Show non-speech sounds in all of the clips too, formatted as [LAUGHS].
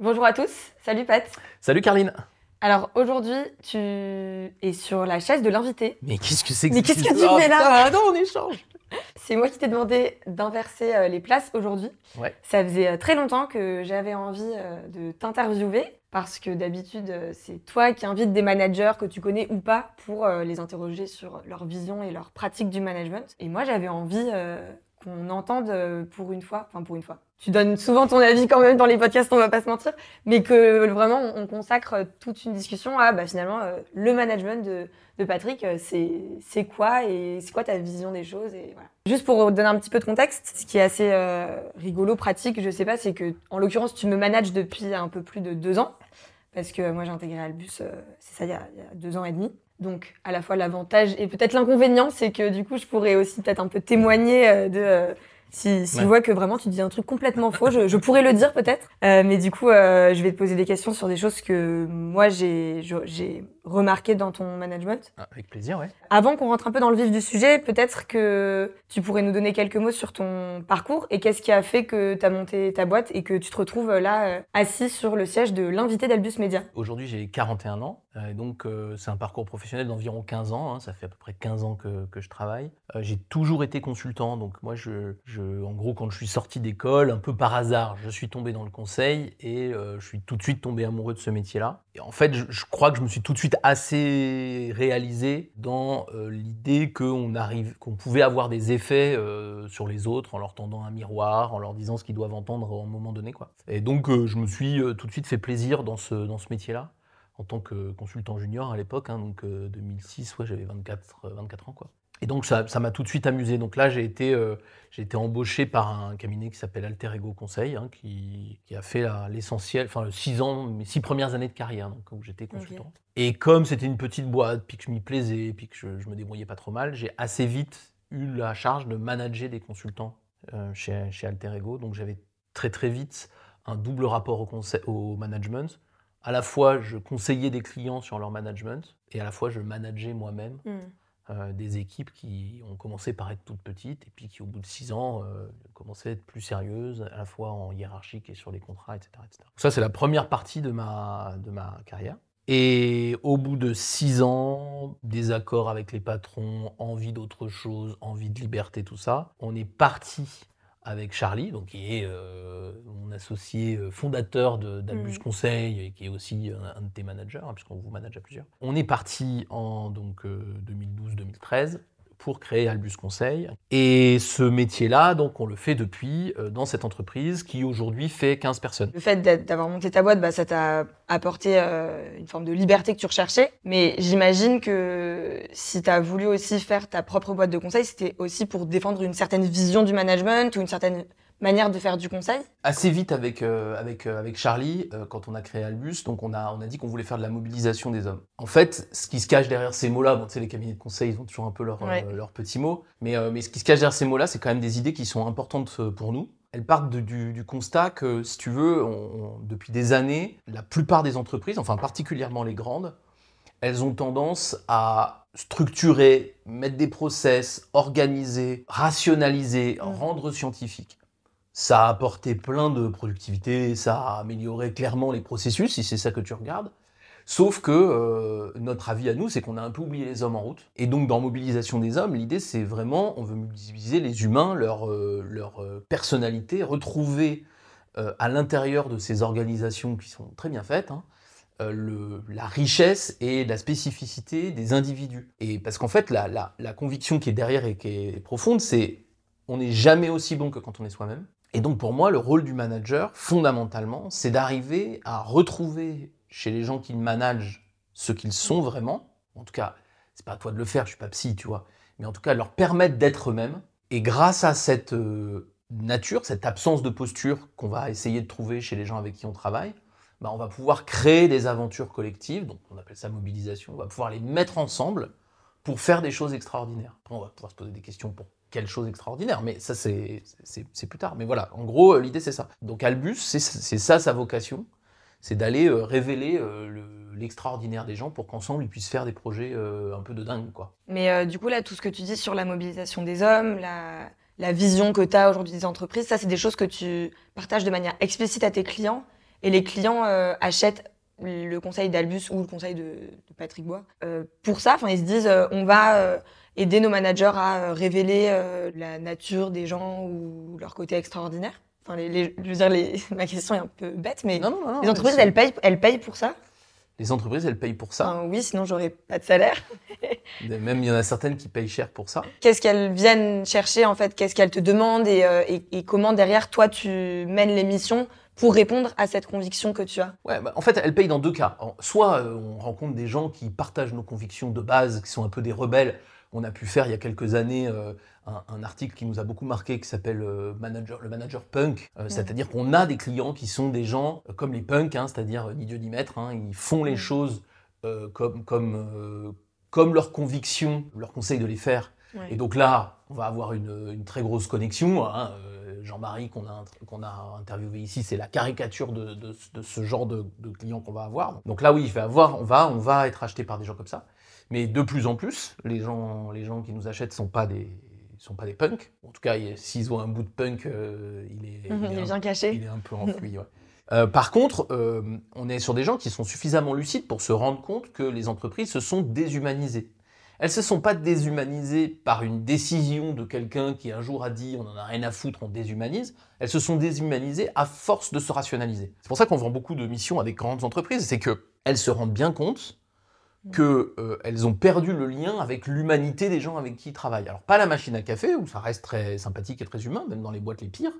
Bonjour à tous, salut Pat. Salut Carline. Alors aujourd'hui, tu es sur la chaise de l'invité. Mais qu'est-ce que c'est que Mais qu'est-ce que tu fais là Ah non, on échange. C'est moi qui t'ai demandé d'inverser euh, les places aujourd'hui. Ouais. Ça faisait euh, très longtemps que j'avais envie euh, de t'interviewer parce que d'habitude, c'est toi qui invites des managers que tu connais ou pas pour les interroger sur leur vision et leur pratique du management. Et moi, j'avais envie qu'on entende euh, pour une fois, enfin pour une fois. Tu donnes souvent ton avis quand même dans les podcasts, on va pas se mentir, mais que vraiment on on consacre euh, toute une discussion à bah, finalement euh, le management de, de Patrick, c'est quoi et c'est quoi ta vision des choses et voilà. Juste pour donner un petit peu de contexte, ce qui est assez euh, rigolo, pratique, je sais pas, c'est que en l'occurrence tu me manages depuis un peu plus de deux ans parce que moi j'ai intégré Albus, c'est ça il y a deux ans et demi. Donc à la fois l'avantage et peut-être l'inconvénient, c'est que du coup je pourrais aussi peut-être un peu témoigner euh, de euh, si, si Ouais. je vois que vraiment tu dis un truc complètement faux, je, je pourrais le dire peut-être. Euh, mais du coup euh, je vais te poser des questions sur des choses que moi j'ai remarquées dans ton management. Ah, Avec plaisir, ouais. Avant qu'on rentre un peu dans le vif du sujet, peut-être que tu pourrais nous donner quelques mots sur ton parcours et qu'est-ce qui a fait que tu as monté ta boîte et que tu te retrouves euh, là euh, assis sur le siège de l'invité d'Albus Media. Aujourd'hui, j'ai 41 ans, euh, et donc euh, c'est un parcours professionnel d'environ 15 ans. hein, ça fait à peu près 15 ans que, que je travaille. Euh, j'ai toujours été consultant, donc moi, je, je- en gros, quand je suis sorti d'école, un peu par hasard, je suis tombé dans le conseil et euh, je suis tout de suite tombé amoureux de ce métier-là. En fait, je, crois que je me suis tout de suite assez réalisé dans euh, l'idée qu'on pouvait avoir des effets euh, sur les autres en leur tendant un miroir, en leur disant ce qu'ils doivent entendre un moment donné, quoi. Et donc, euh, je me suis tout de suite fait plaisir dans ce, métier-là en tant que consultant junior à l'époque, hein, donc euh, 2006, ouais, j'avais 24, euh, 24 ans. Quoi. Et donc ça ça m'a tout de suite amusé. Donc là, j'ai été, euh, j'ai été embauché par un cabinet qui s'appelle Alter Ego Conseil, hein, qui, qui a fait l'essentiel, enfin six ans, mes six premières années de carrière, donc, où j'étais consultant. Et comme c'était une petite boîte, puis que je m'y plaisais, puis que je, je me débrouillais pas trop mal, j'ai assez vite eu la charge de manager des consultants euh, chez, chez Alter Ego. Donc j'avais très très vite un double rapport au, conseil, au management à la fois je conseillais des clients sur leur management et à la fois je manageais moi-même euh, des équipes qui ont commencé par être toutes petites et puis qui au bout de six ans euh, commençaient à être plus sérieuses, à la fois en hiérarchique et sur les contrats, etc. etc. Ça c'est la première partie de ma, de ma carrière. Et au bout de six ans, désaccord avec les patrons, envie d'autre chose, envie de liberté, tout ça, on est parti avec Charlie, donc qui est euh, mon associé euh, fondateur de- d'Albus Mhm. Conseil et qui est aussi un, un de tes managers, hein, puisqu'on vous manage à plusieurs. On est parti en donc euh, 2012-2013 pour créer Albus Conseil. Et ce métier-là, donc on le fait depuis euh, dans cette entreprise qui aujourd'hui fait 15 personnes. Le fait d'avoir monté ta boîte, bah, ça t'a apporté euh, une forme de liberté que tu recherchais. Mais j'imagine que si tu as voulu aussi faire ta propre boîte de conseil, c'était aussi pour défendre une certaine vision du management ou une certaine manière de faire du conseil. assez vite avec, euh, avec, euh, avec Charlie, euh, quand on a créé Albus, donc on a, on a dit qu'on voulait faire de la mobilisation des hommes. En fait, ce qui se cache derrière ces mots-là, bon, tu sais, les cabinets de conseil, ils ont toujours un peu leurs Ouais. leurs petits mots, mais, mais ce qui se cache derrière ces mots-là, c'est quand même des idées qui sont importantes pour nous. Elles partent de- du, du constat que, si tu veux, on- on- depuis des années, la plupart des entreprises, enfin particulièrement les grandes, elles ont tendance à structurer, mettre des process, organiser, rationaliser, Mhm. rendre scientifique. Ça a apporté plein de productivité, ça a amélioré clairement les processus, si c'est ça que tu regardes. Sauf que euh, notre avis à nous, c'est qu'on a un peu oublié les hommes en route. Et donc, dans Mobilisation des hommes, l'idée, c'est vraiment, on veut mobiliser les humains, leur, euh, leur euh, personnalité, retrouver à l'intérieur de ces organisations qui sont très bien faites, hein, la richesse et la spécificité des individus. Et parce qu'en fait, la, la- la conviction qui est derrière et qui est profonde, c'est on n'est jamais aussi bon que quand on est soi-même. Et donc pour moi, le rôle du manager, fondamentalement, c'est d'arriver à retrouver chez les gens qui managent ce qu'ils sont vraiment. En tout cas, c'est pas à toi de le faire, je suis pas psy, tu vois. Mais en tout cas, leur permettre d'être eux-mêmes. Et grâce à cette euh, nature, cette absence de posture qu'on va essayer de trouver chez les gens avec qui on travaille, bah, on va pouvoir créer des aventures collectives, donc on appelle ça mobilisation, on va pouvoir les mettre ensemble pour faire des choses extraordinaires. On va pouvoir se poser des questions pour quelle chose extraordinaire, mais ça c'est plus tard. Mais voilà, en gros, euh, l'idée c'est ça. Donc Albus, c'est ça sa vocation, c'est d'aller euh, révéler euh, le- l'extraordinaire des gens pour qu'ensemble ils puissent faire des projets un peu de dingue, quoi. Mais du coup, là, tout ce que tu dis sur la mobilisation des hommes, la, la vision que tu as aujourd'hui des entreprises, ça, c'est des choses que tu partages de manière explicite à tes clients. et les clients achètent le conseil d'Albus ou le conseil de, de Patrick Bois pour ça. Ils se disent, on va aider nos managers à euh, révéler euh, la nature des gens ou leur côté extraordinaire. Enfin, les, les- je veux dire, les- [LAUGHS] ma question est un peu bête, mais Non, non, non, les entreprises, elles payent, elles payent pour ça? Les entreprises, elles payent pour ça. Enfin, oui, sinon j'aurais pas de salaire. [LAUGHS] Même il y en a certaines qui payent cher pour ça. Qu'est-ce qu'elles viennent chercher en fait? Qu'est-ce qu'elles te demandent et, euh, et- et comment derrière toi tu mènes les missions pour répondre à cette conviction que tu as? Ouais, bah, en fait, elles payent dans deux cas. Soit euh, on rencontre des gens qui partagent nos convictions de base, qui sont un peu des rebelles. On a pu faire il y a quelques années euh, un, un article qui nous a beaucoup marqué qui s'appelle euh, manager, le manager punk. Euh, C'est-à-dire qu'on a des clients qui sont des gens comme les punks, hein, c'est-à-dire ni Dieu ni maître. hein, ils font les choses comme, comme, comme leurs convictions leur conseille de les faire. Et donc là, on va avoir une, une très grosse connexion. hein. Jean-Marie, qu'on a, qu'on a interviewé ici, c'est la caricature de, de- de ce genre de, de client qu'on va avoir. Donc là, oui, il va avoir, on, va, on va être acheté par des gens comme ça. Mais de plus en plus, les gens, les gens qui nous achètent ne sont pas des sont pas des punks. En tout cas, il- s'ils ont un bout de punk, euh, il, est, Mhm, il est Il est un- bien caché. il est un peu [LAUGHS] enfoui, ouais. Euh, par contre, euh, on est sur des gens qui sont suffisamment lucides pour se rendre compte que les entreprises se sont déshumanisées. Elles se sont pas déshumanisées par une décision de quelqu'un qui un jour a dit on en a rien à foutre, on déshumanise. Elles se sont déshumanisées à force de se rationaliser. C'est pour ça qu'on vend beaucoup de missions à des grandes entreprises, c'est que elles se rendent bien compte que euh, elles ont perdu le lien avec l'humanité des gens avec qui ils travaillent. Alors pas la machine à café où ça reste très sympathique et très humain, même dans les boîtes les pires,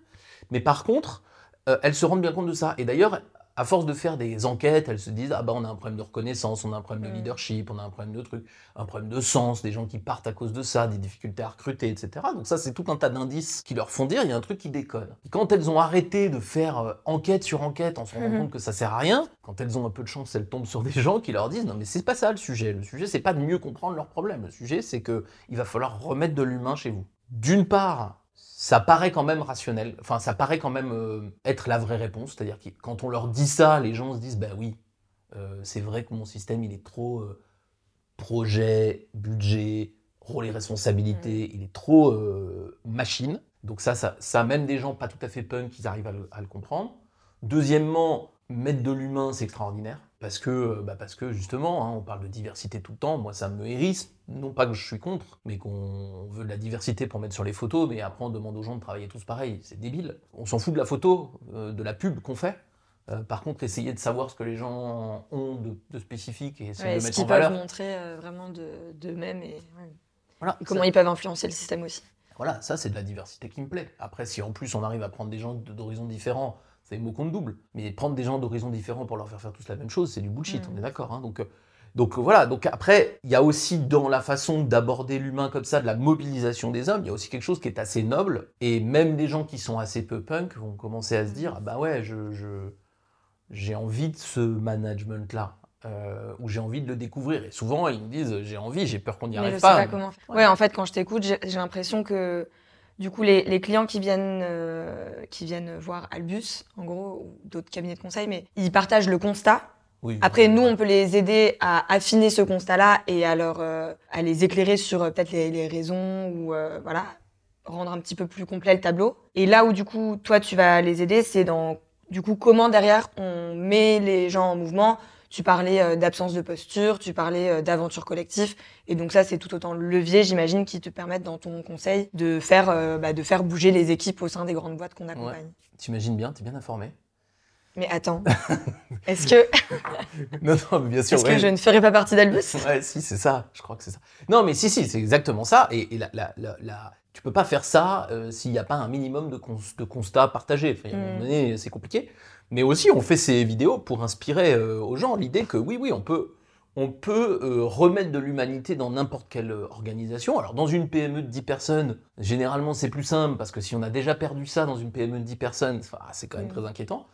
mais par contre euh, elles se rendent bien compte de ça. Et d'ailleurs, à force de faire des enquêtes, elles se disent ah bah on a un problème de reconnaissance, on a un problème de Mm. leadership, on a un problème de trucs, un problème de sens, des gens qui partent à cause de ça, des difficultés à recruter, etc. Donc ça c'est tout un tas d'indices qui leur font dire il y a un truc qui déconne. Et quand elles ont arrêté de faire euh, enquête sur enquête en se rendant Mhm. compte que ça sert à rien, quand elles ont un peu de chance, elles tombent sur des gens qui leur disent non mais c'est pas ça le sujet. Le sujet c'est pas de mieux comprendre leurs problèmes. Le sujet c'est que il va falloir remettre de l'humain chez vous. D'une part, ça paraît quand même rationnel, enfin ça paraît quand même euh, être la vraie réponse, c'est-à-dire que quand on leur dit ça, les gens se disent bah oui, euh, c'est vrai que mon système il est trop euh, projet, budget, rôle et responsabilité, il est trop machine. Donc ça, ça, ça, même des gens pas tout à fait punk, ils arrivent à le, à le comprendre. Deuxièmement, mettre de l'humain, c'est extraordinaire. Parce que, bah parce que justement, hein, on parle de diversité tout le temps, moi ça me hérisse, non pas que je suis contre, mais qu'on veut de la diversité pour mettre sur les photos, mais après on demande aux gens de travailler tous pareil, c'est débile. On s'en fout de la photo, euh, de la pub qu'on fait. Euh, par contre, essayer de savoir ce que les gens ont de, de spécifique et essayer Ouais, de ce le mettre qu'ils en peuvent valeur. montrer euh, vraiment de- d'eux-mêmes et, ouais. Voilà, Et comment ça- ils peuvent influencer le système aussi. Voilà, ça c'est de la diversité qui me plaît. Après, si en plus on arrive à prendre des gens d'horizons différents, c'est mot compte double. Mais prendre des gens d'horizons différents pour leur faire faire tous la même chose, c'est du bullshit, Mm. on est d'accord. hein. donc, euh, donc euh, voilà, donc après, il y a aussi dans la façon d'aborder l'humain comme ça, de la mobilisation des hommes, il y a aussi quelque chose qui est assez noble. Et même des gens qui sont assez peu punk vont commencer à se dire, ah bah ouais, je, j'ai envie de ce management-là. euh, ou j'ai envie de le découvrir. Et souvent, ils me disent j'ai envie, j'ai peur qu'on n'y arrive je pas. sais pas comment faire. Ouais. Ouais, en fait, quand je t'écoute, j'ai l'impression que du coup, les, les clients qui viennent, euh, qui viennent voir Albus, en gros, ou d'autres cabinets de conseil, mais ils partagent le constat. Oui. Après, nous, on peut les aider à affiner ce constat-là et à, leur, euh, à les éclairer sur euh, peut-être les, les raisons ou euh, voilà, rendre un petit peu plus complet le tableau. Et là où du coup, toi, tu vas les aider, c'est dans du coup comment derrière on met les gens en mouvement. Tu parlais euh, d'absence de posture, tu parlais euh, d'aventure collective, et donc ça c'est tout autant le levier, j'imagine, qui te permettent dans ton conseil de faire, euh, bah, de faire bouger les équipes au sein des grandes boîtes qu'on accompagne. T'imagines bien, t'es bien informé. Mais attends, [LAUGHS] est-ce que, [LAUGHS] Non, non, mais bien sûr. est-ce que ouais. je ne ferai pas partie d'Albus? Ouais, si, c'est ça. Je crois que c'est ça. Non, mais si, si, c'est exactement ça. Et, et la, la, la, la- tu peux pas faire ça euh, s'il n'y a pas un minimum de, cons- de constats partagés. Enfin, a un moment Mm. donné, c'est compliqué. Mais aussi, on fait ces vidéos pour inspirer euh, aux gens l'idée que oui, oui, on peut, on peut euh, remettre de l'humanité dans n'importe quelle euh, organisation. Alors, dans une PME de 10 personnes, généralement, c'est plus simple parce que si on a déjà perdu ça dans une PME de 10 personnes, enfin, c'est quand même Mm. très inquiétant.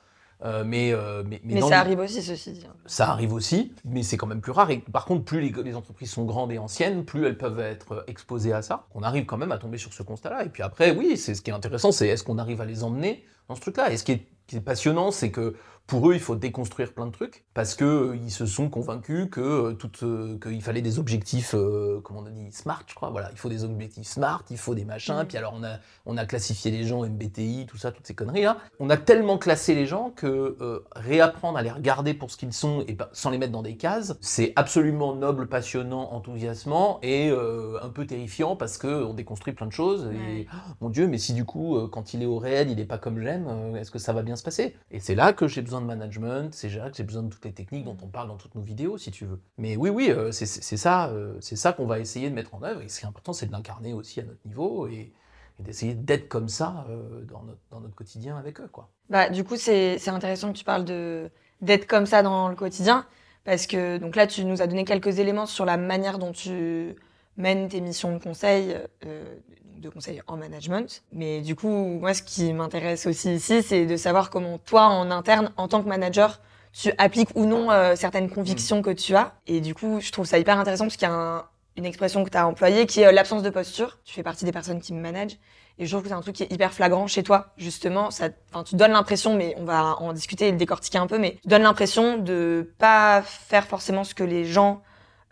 Euh, mais, euh, mais, mais Mais dans ça arrive aussi, ceci dit. hein. ça arrive aussi, mais c'est quand même plus rare. Et par contre, plus les, les entreprises sont grandes et anciennes, plus elles peuvent être exposées à ça. On arrive quand même à tomber sur ce constat-là. Et puis après, oui, c'est ce qui est intéressant, c'est est-ce qu'on arrive à les emmener dans ce truc-là. Et ce qui est, qui est passionnant, c'est que pour eux, il faut déconstruire plein de trucs parce que euh, ils se sont convaincus que euh, tout, euh, qu'il fallait des objectifs, comment on a dit, smart, je crois. Voilà, il faut des objectifs smart, il faut des machins. Mm. Puis alors on a, on a classifié les gens MBTI, tout ça, toutes ces conneries là. On a tellement classé les gens que réapprendre à les regarder pour ce qu'ils sont et pas, sans les mettre dans des cases, c'est absolument noble, passionnant, enthousiasmant et un peu terrifiant parce que on déconstruit plein de choses. Et oh, mon Dieu, mais si du coup, quand il est au réel, il n'est pas comme j'aime, est-ce que ça va bien se passer? Et c'est là que j'ai besoin de management, c'est là que j'ai besoin de toutes les techniques dont on parle dans toutes nos vidéos, si tu veux. Mais oui, oui, euh, c'est ça, euh, c'est ça qu'on va essayer de mettre en œuvre. Et ce qui est important, c'est de l'incarner aussi à notre niveau et, d'essayer d'être comme ça euh, dans, notre, quotidien avec eux, quoi. Bah, du coup, c'est intéressant que tu parles d'être comme ça dans le quotidien, parce que donc là, tu nous as donné quelques éléments sur la manière dont tu mènes tes missions de conseil, euh, de conseil en management. Mais du coup, moi, ce qui m'intéresse aussi ici, c'est de savoir comment toi, en interne, en tant que manager, tu appliques ou non euh, certaines convictions que tu as. Et du coup, je trouve ça hyper intéressant parce qu'il y a un- une expression que tu as employée qui est euh, l'absence de posture. Tu fais partie des personnes qui me managent. Et je trouve que c'est un truc qui est hyper flagrant chez toi, justement. Ça, enfin, tu donnes l'impression, mais on va en discuter et le décortiquer un peu, mais tu donnes l'impression de pas faire forcément ce que les gens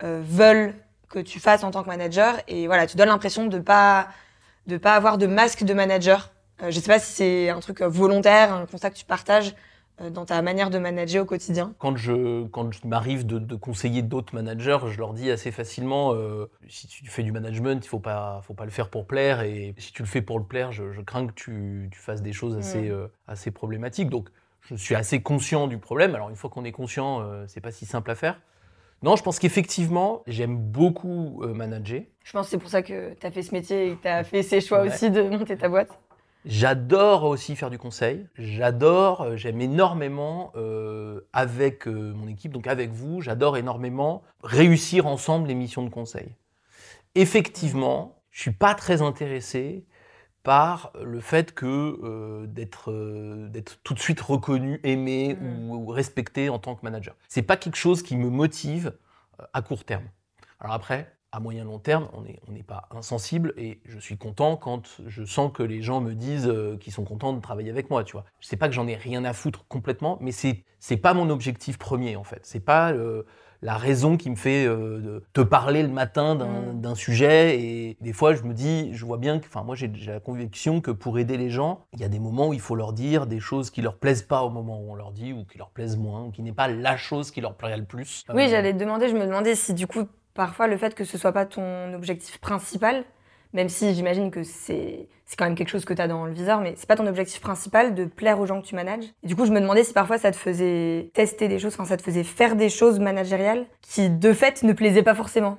euh, veulent que tu fasses en tant que manager. Et voilà, tu donnes l'impression de pas, de pas avoir de masque de manager. Euh, je sais pas si c'est un truc euh, volontaire, un constat que tu partages euh, dans ta manière de manager au quotidien. Quand je, quand je m'arrive de, de conseiller d'autres managers, je leur dis assez facilement euh, si tu fais du management, il faut pas, faut pas le faire pour plaire. Et si tu le fais pour le plaire, je, je crains que tu, tu fasses des choses assez, assez problématiques. Donc, je suis assez conscient du problème. Alors, une fois qu'on est conscient, euh, c'est pas si simple à faire. Non, je pense qu'effectivement, j'aime beaucoup euh, manager. Je pense que c'est pour ça que tu as fait ce métier et que tu as fait ces choix Ouais. aussi de monter ta boîte. J'adore aussi faire du conseil. J'adore, euh, j'aime énormément euh, avec euh, mon équipe, donc avec vous, j'adore énormément réussir ensemble les missions de conseil. Effectivement, je suis pas très intéressé par le fait que euh, d'être euh, d'être tout de suite reconnu, aimé Mm. ou, ou respecté en tant que manager. C'est pas quelque chose qui me motive euh, à court terme. Alors après, à moyen long terme, on n'est on n'est pas insensible et je suis content quand je sens que les gens me disent qu'ils sont contents de travailler avec moi, tu vois. Je sais pas que j'en ai rien à foutre complètement, mais c'est c'est pas mon objectif premier en fait. C'est pas euh, la raison qui me fait euh, te parler le matin d'un Mm. d'un sujet et des fois je me dis, je vois bien que, enfin moi j'ai j'ai la conviction que pour aider les gens, il y a des moments où il faut leur dire des choses qui leur plaisent pas au moment où on leur dit ou qui leur plaisent moins, ou qui n'est pas la chose qui leur plairait le plus. Oui, Euh, j'allais te demander, je me demandais si du coup, parfois, le fait que ce soit pas ton objectif principal, même si j'imagine que c'est c'est quand même quelque chose que tu as dans le viseur, mais c'est pas ton objectif principal de plaire aux gens que tu manages. Et du coup, je me demandais si parfois ça te faisait tester des choses, enfin ça te faisait faire des choses managériales qui, de fait, ne plaisaient pas forcément.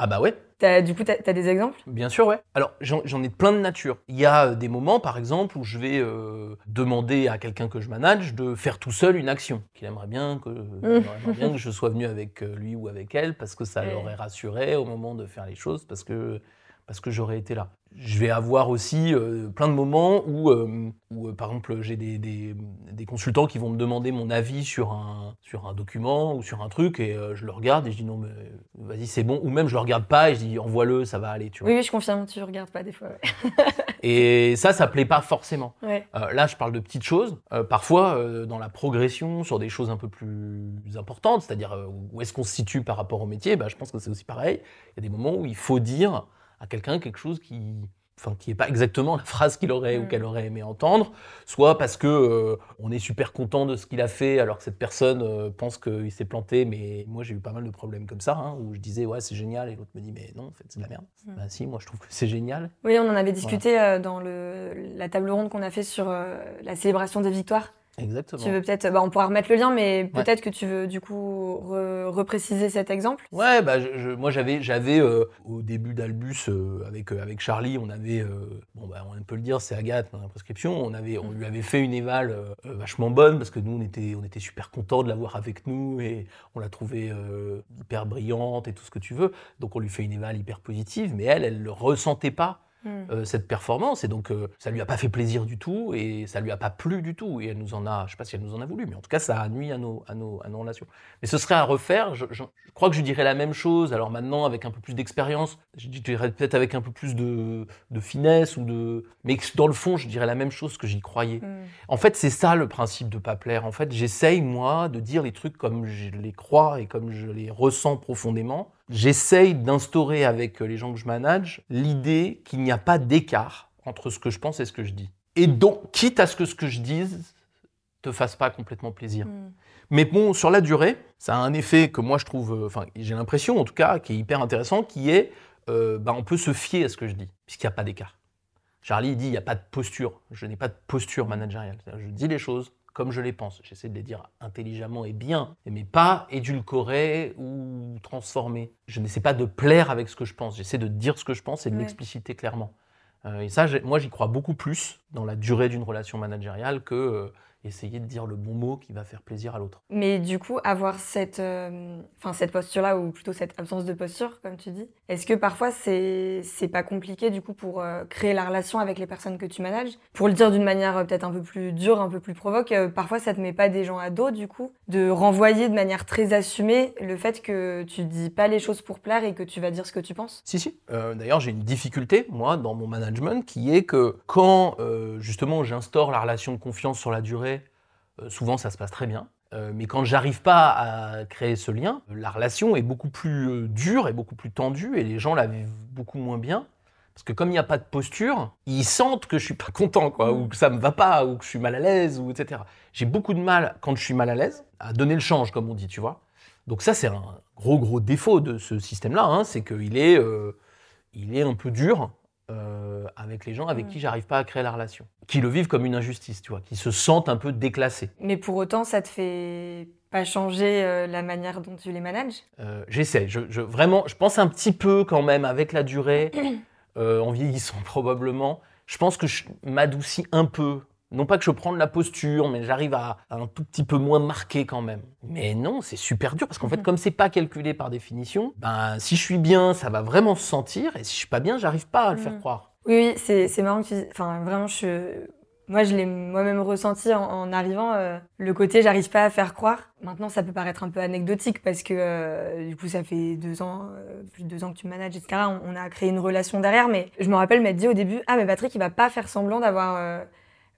Ah bah ouais. T'as- du coup, tu as, des exemples? Bien sûr, ouais. Alors, j'en ai plein de nature. Il y a euh, des moments, par exemple, où je vais euh, demander à quelqu'un que je manage de faire tout seul une action. Qu'il aimerait bien que, il aimerait bien que je sois venu avec euh, lui ou avec elle, parce que ça [LAUGHS] l'aurait rassuré au moment de faire les choses, parce que, parce que j'aurais été là. Je vais avoir aussi euh, plein de moments où, euh, où euh, par exemple, j'ai des, des, des consultants qui vont me demander mon avis sur un, sur un document ou sur un truc, et je le regarde et je dis non, mais vas-y, c'est bon. Ou même je le regarde pas et je dis envoie-le, ça va aller, tu vois. Oui, oui, je confirme, tu regardes pas des fois. ouais. [LAUGHS] Et ça, ça plaît pas forcément. Ouais. Là, je parle de petites choses. Parfois, dans la progression sur des choses un peu plus importantes, c'est-à-dire où est-ce qu'on se situe par rapport au métier, bah, je pense que c'est aussi pareil. Il y a des moments où il faut dire à quelqu'un quelque chose qui enfin qui est pas exactement la phrase qu'il aurait ou Mm. qu'elle aurait aimé entendre, soit parce que euh, on est super content de ce qu'il a fait alors que cette personne euh, pense qu'il s'est planté, mais moi j'ai eu pas mal de problèmes comme ça hein, où je disais ouais c'est génial et l'autre me dit mais non en fait c'est de la merde. Bah si moi je trouve que c'est génial. Oui, on en avait discuté euh, dans le, la table ronde qu'on a fait sur la célébration des victoires. Exactement. Tu veux peut-être, bah, on pourra remettre le lien, mais peut-être que tu veux du coup re- repréciser cet exemple. Ouais, bah, je- je- moi j'avais, j'avais euh, au début d'Albus euh, avec euh, avec Charlie, on avait, bon bah on peut le dire, c'est Agathe dans la prescription, on avait, on lui avait fait une éval vachement bonne parce que nous on était, on était super contents de l'avoir avec nous et on l'a trouvée hyper brillante et tout ce que tu veux, donc on lui fait une éval hyper positive, mais elle, elle le ressentait pas. Euh, cette performance. Et donc, euh, ça lui a pas fait plaisir du tout et ça lui a pas plu du tout. Et elle nous en a, je sais pas si elle nous en a voulu, mais en tout cas, ça a nuit à nos, à nos, à nos relations. Mais ce serait à refaire. Je, je- je crois que je dirais la même chose. Alors maintenant, avec un peu plus d'expérience, je dirais peut-être avec un peu plus de, de finesse ou de. Mais dans le fond, je dirais la même chose que j'y croyais. Mm. En fait, c'est ça le principe de pas plaire. En fait, j'essaye, moi, de dire les trucs comme je les crois et comme je les ressens profondément. J'essaye d'instaurer avec les gens que je manage l'idée qu'il n'y a pas d'écart entre ce que je pense et ce que je dis. Et donc, quitte à ce que ce que je dise te fasse pas complètement plaisir. Mm. Mais bon, sur la durée, ça a un effet que moi je trouve, euh, enfin, j'ai l'impression en tout cas, qui est hyper intéressant, qui est, euh, bah, on peut se fier à ce que je dis, puisqu'il n'y a pas d'écart. Charlie il dit, il n'y a pas de posture. Je n'ai pas de posture managériale. Je dis les choses comme je les pense. J'essaie de les dire intelligemment et bien, mais pas édulcoré ou transformé. Je n'essaie pas de plaire avec ce que je pense. J'essaie de dire ce que je pense et de Ouais. l'expliciter clairement. Euh, et ça, moi, j'y crois beaucoup plus dans la durée d'une relation managériale que euh, essayer de dire le bon mot qui va faire plaisir à l'autre. Mais du coup, avoir cette, euh, enfin cette posture-là, ou plutôt cette absence de posture, comme tu dis, est-ce que parfois c'est c'est pas compliqué du coup pour euh, créer la relation avec les personnes que tu manages? Pour le dire d'une manière euh, peut-être un peu plus dure, un peu plus provoque, euh, parfois ça te met pas des gens à dos du coup, de renvoyer de manière très assumée le fait que tu dis pas les choses pour plaire et que tu vas dire ce que tu penses? Si, si. Euh, D'ailleurs, j'ai une difficulté, moi, dans mon management, qui est que quand, euh, justement, j'instaure la relation de confiance sur la durée, souvent, ça se passe très bien. Euh, mais quand j'arrive pas à créer ce lien, la relation est beaucoup plus euh, dure et beaucoup plus tendue et les gens la vivent beaucoup moins bien. Parce que comme il n'y a pas de posture, ils sentent que je suis pas content, quoi, Mm. ou que ça me va pas, ou que je suis mal à l'aise, ou etc. J'ai beaucoup de mal, quand je suis mal à l'aise, à donner le change, comme on dit, tu vois. Donc ça, c'est un gros, gros défaut de ce système-là, hein, c'est qu'il est, euh, il est un peu dur euh, avec les gens avec Mm. qui j'arrive pas à créer la relation. Qui le vivent comme une injustice, tu vois, qui se sentent un peu déclassés. Mais pour autant, ça te fait pas changer euh, la manière dont tu les manages? Euh, J'essaie, je, je- vraiment, je pense un petit peu quand même avec la durée, [CLEARS THROAT] en vieillissant [LAUGHS] probablement, je pense que je m'adoucis un peu. Non pas que je prends de la posture, mais j'arrive à, à un tout petit peu moins marqué quand même. Mais non, c'est super dur parce qu'en fait, Mhm. comme c'est pas calculé par définition, ben si je suis bien, ça va vraiment se sentir, et si je suis pas bien, j'arrive pas à le faire Mhm. croire. Oui, oui, c'est c'est marrant que tu. Enfin, vraiment, je. Moi, je l'ai moi-même ressenti en, en arrivant. euh, le côté, j'arrive pas à faire croire. Maintenant, ça peut paraître un peu anecdotique parce que euh, du coup, ça fait deux ans, euh, plus de deux ans que tu me manages, etc. On, on a créé une relation derrière, mais je me rappelle m'être dit au début, ah, mais Patrick, il va pas faire semblant d'avoir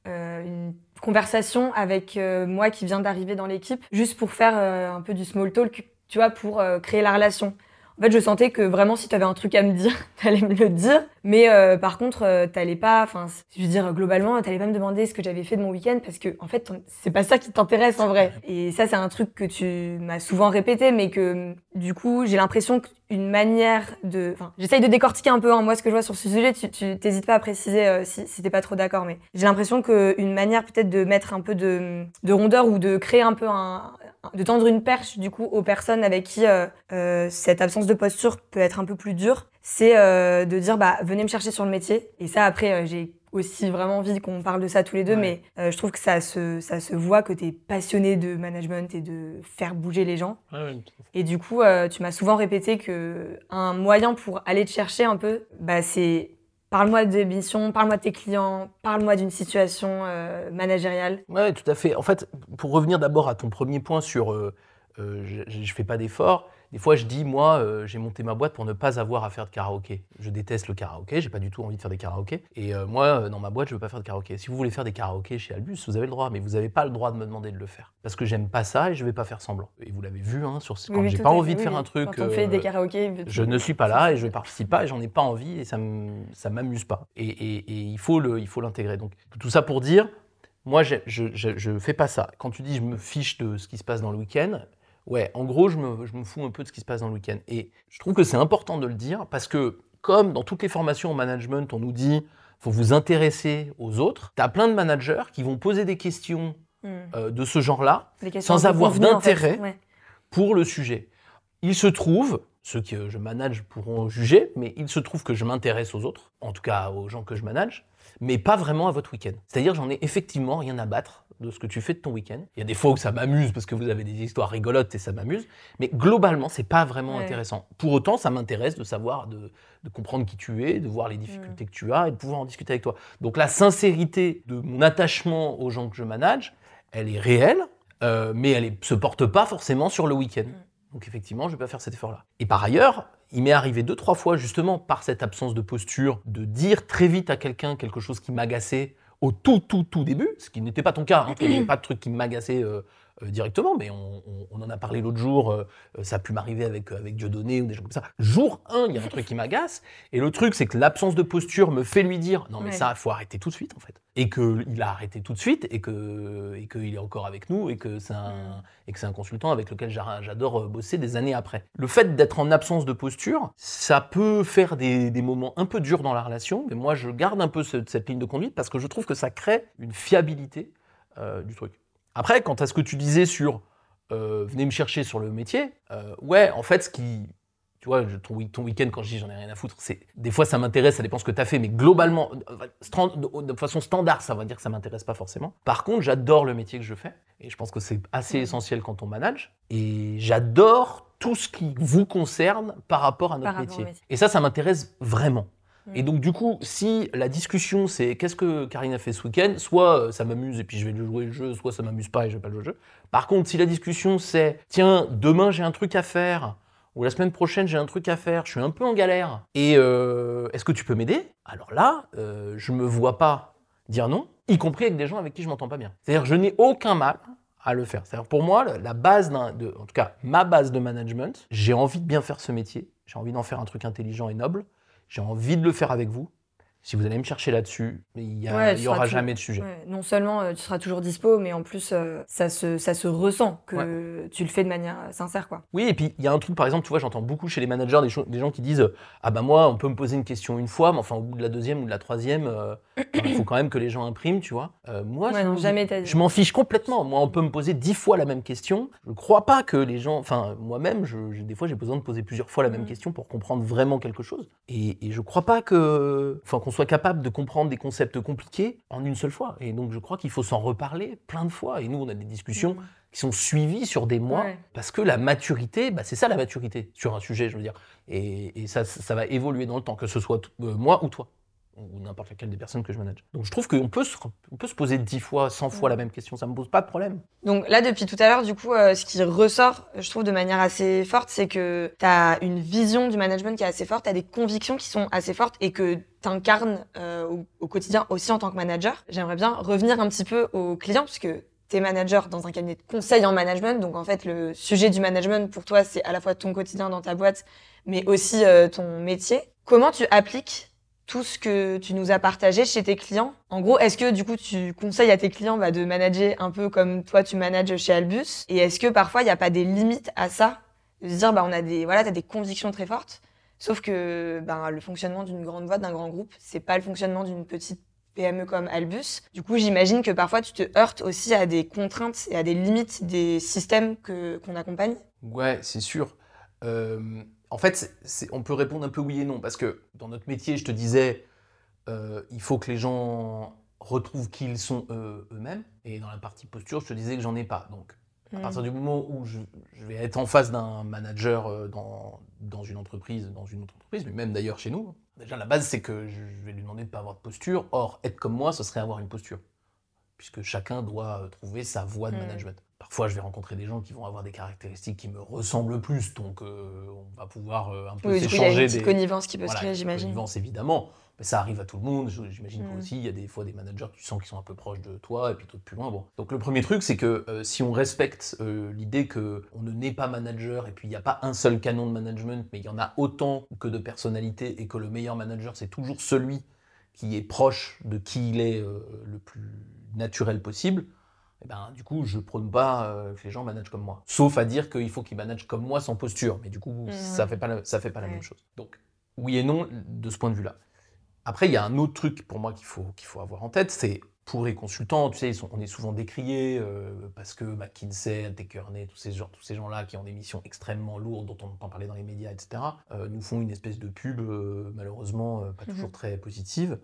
euh, une conversation avec euh, moi qui viens d'arriver dans l'équipe, juste pour faire euh, un peu du small talk, tu vois, pour créer la relation. En fait, je sentais que vraiment, si tu avais un truc à me dire, [LAUGHS] t'allais me le dire. Mais euh, par contre, euh, t'allais pas, enfin, je veux dire, globalement, t'allais pas me demander ce que j'avais fait de mon week-end parce que, en fait, c'est pas ça qui t'intéresse en vrai. Et ça, c'est un truc que tu m'as souvent répété, mais que, du coup, j'ai l'impression qu'une manière de. Enfin, j'essaye de décortiquer un peu, hein, moi, ce que je vois sur ce sujet. Tu tu- t'hésites pas à préciser euh, si, si t'es pas trop d'accord, mais j'ai l'impression qu'une manière peut-être de mettre un peu de, de rondeur ou de créer un peu un, de tendre une perche du coup aux personnes avec qui euh, euh, cette absence de posture peut être un peu plus dure, c'est euh, de dire bah venez me chercher sur le métier. Et ça après euh, j'ai aussi vraiment envie qu'on parle de ça tous les deux, Ouais. mais euh, je trouve que ça se ça se voit que t'es passionné de management et de faire bouger les gens. Et du coup euh, tu m'as souvent répété que un moyen pour aller te chercher un peu, bah c'est Parle-moi de missions, parle-moi de tes clients, parle-moi d'une situation euh, managériale. Oui, tout à fait. En fait, pour revenir d'abord à ton premier point sur euh, euh, je ne fais pas d'efforts, des fois je dis, moi, euh, j'ai monté ma boîte pour ne pas avoir à faire de karaoké. Je déteste le karaoké, j'ai pas du tout envie de faire des karaokés. Et euh, moi, euh, dans ma boîte, je veux pas faire de karaoké. Si vous voulez faire des karaokés chez Albus, vous avez le droit, mais vous n'avez pas le droit de me demander de le faire. Parce que j'aime pas ça et je vais pas faire semblant. Et vous l'avez vu, hein, sur ce... Quand oui, j'ai pas envie de faire oui. un truc. Quand on fait des karaokés, je ne suis pas là et je ne participe pas et j'en ai pas envie et ça ne m'amuse pas. Et, et- et il faut le il faut l'intégrer. Donc tout ça pour dire, moi je, je fais pas ça. Quand tu dis je me fiche de ce qui se passe dans le week-end, ouais, en gros je me, je me fous un peu de ce qui se passe dans le week-end. Et je trouve que c'est important de le dire parce que comme dans toutes les formations en management, on nous dit faut vous intéresser aux autres, tu as plein de managers qui vont poser des questions Hmm. euh, de ce genre-là sans avoir convenues, en fait. d'intérêt. Ouais. pour le sujet. Il se trouve, ceux que je manage pourront juger, mais il se trouve que je m'intéresse aux autres, en tout cas aux gens que je manage, mais pas vraiment à votre week-end. C'est-à-dire j'en ai effectivement rien à battre de ce que tu fais de ton week-end. Il y a des fois où ça m'amuse parce que vous avez des histoires rigolotes et ça m'amuse, mais globalement, c'est pas vraiment Ouais. intéressant. Pour autant, ça m'intéresse de savoir, de, de comprendre qui tu es, de voir les difficultés que tu as et de pouvoir en discuter avec toi. Donc la sincérité de mon attachement aux gens que je manage, elle est réelle, euh, mais elle ne se porte pas forcément sur le week-end. Donc effectivement, je vais pas faire cet effort-là. Et par ailleurs, il m'est arrivé deux, trois fois, justement, par cette absence de posture, de dire très vite à quelqu'un quelque chose qui m'agaçait au tout, tout, tout début, ce qui n'était pas ton cas. hein. Il n'y avait pas de truc qui m'agaçait euh, directement, mais on, on- on en a parlé l'autre jour, euh, euh, ça a pu m'arriver avec, euh, avec Dieudonné ou des gens comme ça. Jour 1, il y a un truc qui m'agace, et le truc, c'est que l'absence de posture me fait lui dire non, mais Ouais. ça, il faut arrêter tout de suite, en fait. Et qu'il a arrêté tout de suite, et que et qu'il est encore avec nous, et que c'est un, et que c'est un consultant avec lequel j'a- j'adore euh, bosser des années après. Le fait d'être en absence de posture, ça peut faire des, des moments un peu durs dans la relation, mais moi, je garde un peu ce- cette ligne de conduite parce que je trouve que ça crée une fiabilité euh, du truc. Après, quant à ce que tu disais sur euh, venez me chercher sur le métier, euh, ouais, en fait, ce qui. Tu vois, ton, week- ton week-end, quand je dis j'en ai rien à foutre, c'est des fois ça m'intéresse, ça dépend ce que tu as fait, mais globalement, euh, de, façon standard, ça va dire que ça m'intéresse pas forcément. Par contre, j'adore le métier que je fais, et je pense que c'est assez Mhm. essentiel quand on manage, et j'adore tout ce qui vous concerne par rapport à notre Par métier. Et ça, ça m'intéresse vraiment. Mhm. Et donc, du coup, si la discussion c'est qu'est-ce que Karine a fait ce week-end, soit euh, ça m'amuse et puis je vais jouer le jeu, soit ça m'amuse pas et je vais pas jouer le jeu. Par contre, si la discussion c'est tiens, demain j'ai un truc à faire, ou la semaine prochaine j'ai un truc à faire, je suis un peu en galère, et euh, est-ce que tu peux m'aider? Alors là, euh, je me vois pas dire non, y compris avec des gens avec qui je m'entends pas bien. C'est-à-dire, je n'ai aucun mal à le faire. C'est-à-dire, pour moi, la base d'un, de, en tout cas, ma base de management, j'ai envie de bien faire ce métier, j'ai envie d'en faire un truc intelligent et noble, j'ai envie de le faire avec vous. Si vous allez me chercher là-dessus, il y, a- Ouais, il tu y aura tout- jamais de sujet. Ouais, non seulement euh, tu seras toujours dispo, mais en plus, euh, ça, se, ça se ressent que tu le fais de manière euh, sincère. Quoi. Oui, et puis il y a un truc, par exemple, tu vois, j'entends beaucoup chez les managers des, gens qui disent euh, Ah bah moi, on peut me poser une question une fois, mais enfin, au bout de la deuxième ou de la troisième, [CLEARS THROAT] il faut quand même que les gens impriment, tu vois. Moi, je, non, jamais t'as dit. je m'en fiche complètement. Moi, on peut me poser dix fois la même question. Je ne crois pas que les gens. Enfin, moi-même, je- des fois, j'ai besoin de poser plusieurs fois la même Mhm. question pour comprendre vraiment quelque chose. Et, et je ne crois pas que. Enfin, qu'on soit capable de comprendre des concepts compliqués en une seule fois. Et donc, je crois qu'il faut s'en reparler plein de fois. Et nous, on a des discussions Mhm. qui sont suivis sur des mois, Ouais. parce que la maturité, bah, c'est ça la maturité sur un sujet, je veux dire. Et, et ça, ça va évoluer dans le temps, que ce soit euh, moi ou toi, ou n'importe laquelle des personnes que je manage. Donc je trouve qu'on peut se, on peut se poser 10 fois, 100 fois la même question, ça me pose pas de problème. Donc là, depuis tout à l'heure, du coup, euh, ce qui ressort, je trouve, de manière assez forte, c'est que tu as une vision du management qui est assez forte, tu as des convictions qui sont assez fortes et que tu incarnes au, au quotidien aussi en tant que manager. J'aimerais bien revenir un petit peu aux clients, puisque tu es manager dans un cabinet de conseil en management. Donc en fait, le sujet du management, pour toi, c'est à la fois ton quotidien dans ta boîte, mais aussi euh, ton métier. Comment tu appliques tout ce que tu nous as partagé chez tes clients. En gros, est-ce que du coup tu conseilles à tes clients bah, de manager un peu comme toi tu manages chez Albus? Et est-ce que parfois il n'y a pas des limites à ça? De se dire, bah, on a des, voilà, t'as des convictions très fortes, sauf que bah, le fonctionnement d'une grande boîte, d'un grand groupe, c'est pas le fonctionnement d'une petite PME comme Albus. Du coup, j'imagine que parfois tu te heurtes aussi à des contraintes et à des limites des systèmes qu'on accompagne. Ouais, c'est sûr. Euh, en fait, on peut répondre un peu oui et non, parce que dans notre métier, je te disais, euh, il faut que les gens retrouvent qui ils sont eux- eux-mêmes. Et dans la partie posture, je te disais que j'en ai pas. Donc, à Mm. partir du moment où je, je vais être en face d'un manager euh, dans, dans une entreprise, dans une autre entreprise, mais même d'ailleurs chez nous, déjà la base c'est que je je vais lui demander de ne pas avoir de posture. Or, être comme moi, ce serait avoir une posture. Puisque chacun doit euh, trouver sa voie de Mm. management. Parfois, je vais rencontrer des gens qui vont avoir des caractéristiques qui me ressemblent plus, donc euh, on va pouvoir euh, un peu Oui, du coup, il y a une s'échanger des, connivence qui peut voilà, se créer, j'imagine. connivence, évidemment. Mais ça arrive à tout le monde. J'imagine toi Mm. aussi. Il y a des fois des managers que tu sens qui sont un peu proches de toi et puis d'autres plus loin. Bon. Donc le premier truc, c'est que euh, si on respecte l'idée que on ne naît pas manager et puis il n'y a pas un seul canon de management, mais il y en a autant que de personnalités et que le meilleur manager, c'est toujours celui qui est proche de qui il est le plus naturel possible. Eh ben, du coup, je prône pas euh, que les gens managent comme moi. Sauf à dire qu'il faut qu'ils managent comme moi sans posture. Mais du coup, Mhm. ça fait pas la, ça fait pas la même chose. Donc, oui et non de ce point de vue-là. Après, il y a un autre truc pour moi qu'il faut, qu'il faut avoir en tête, c'est pour les consultants, tu sais, ils sont- on est souvent décriés euh, parce que McKinsey, Techerney, tous ces, tous ces gens-là qui ont des missions extrêmement lourdes dont on entend parler dans les médias, etc., euh, nous font une espèce de pub, malheureusement, pas toujours Mhm. très positive.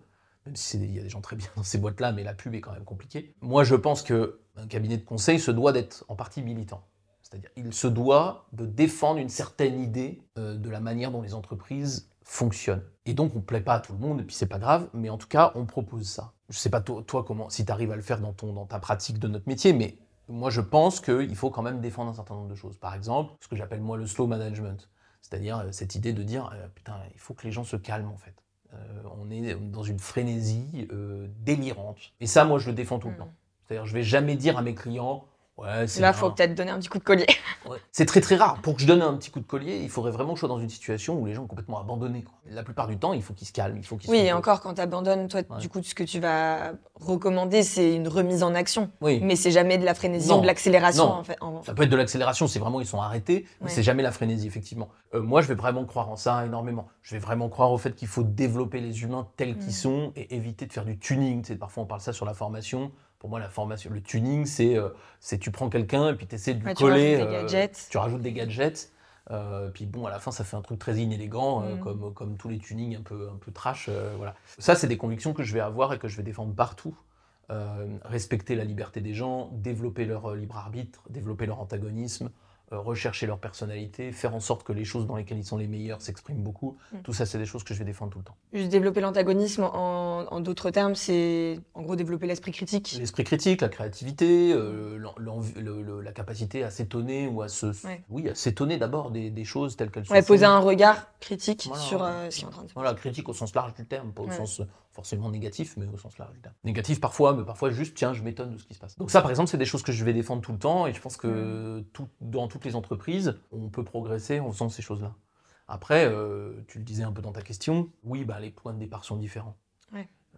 Même si il y a des gens très bien dans ces boîtes-là, mais la pub est quand même compliquée. Moi, je pense qu'un cabinet de conseil se doit d'être en partie militant. C'est-à-dire, il se doit de défendre une certaine idée euh, de la manière dont les entreprises fonctionnent. Et donc, on ne plaît pas à tout le monde, et puis c'est pas grave, mais en tout cas, on propose ça. Je sais pas toi, comment, si tu arrives à le faire dans ta pratique de notre métier, mais moi, je pense qu'il faut quand même défendre un certain nombre de choses. Par exemple, ce que j'appelle moi le slow management. C'est-à-dire euh, cette idée de dire, euh, putain, il faut que les gens se calment en fait. On est dans une frénésie délirante. Et ça, moi, je le défends tout le mm. temps. C'est-à-dire, je vais jamais dire à mes clients, Ouais, Là, il faut peut-être donner un petit coup de collier. [LAUGHS] C'est très très rare. Pour que je donne un petit coup de collier, il faudrait vraiment que je sois dans une situation où les gens sont complètement abandonnés. La plupart du temps, il faut qu'ils se calment. Il faut oui, et encore, quand tu abandonnes, toi, du coup, ce que tu vas recommander, c'est une remise en action. Oui. Mais c'est jamais de la frénésie ou de l'accélération. En fait, Ça peut être de l'accélération, c'est vraiment ils sont arrêtés, mais c'est jamais la frénésie, effectivement. Euh, moi, je vais vraiment croire en ça énormément. Je vais vraiment croire au fait qu'il faut développer les humains tels qu'ils mm. sont et éviter de faire du tuning. Tu parfois, on parle ça sur la formation. Pour moi, la formation, le tuning, c'est euh, c'est tu prends quelqu'un et puis tu essaies de lui coller. Tu rajoutes des euh, gadgets. Tu rajoutes des gadgets. Euh, puis bon, à la fin, ça fait un truc très inélégant, mm. comme, comme tous les tunings un peu, un peu trash. voilà. Ça, c'est des convictions que je vais avoir et que je vais défendre partout. respecter la liberté des gens, développer leur libre arbitre, développer leur antagonisme, rechercher leur personnalité, faire en sorte que les choses dans lesquelles ils sont les meilleurs s'expriment beaucoup. Mm. Tout ça, c'est des choses que je vais défendre tout le temps. Juste développer l'antagonisme, en, d'autres termes, c'est en gros développer l'esprit critique. L'esprit critique, la créativité, euh, la capacité à s'étonner ou à se, oui, à s'étonner d'abord des, choses telles qu'elles sont. poser un regard critique sur euh, ce qui est en train de se Voilà, critique au sens large du terme, pas au sens forcément négatif, mais au sens large du terme. Négatif parfois, mais parfois juste, tiens, je m'étonne de ce qui se passe. Donc ça, par exemple, c'est des choses que je vais défendre tout le temps, et je pense que mm. tout, dans toutes les entreprises, on peut progresser en faisant ces choses-là. Après, euh, tu le disais un peu dans ta question, oui, bah, les points de départ sont différents.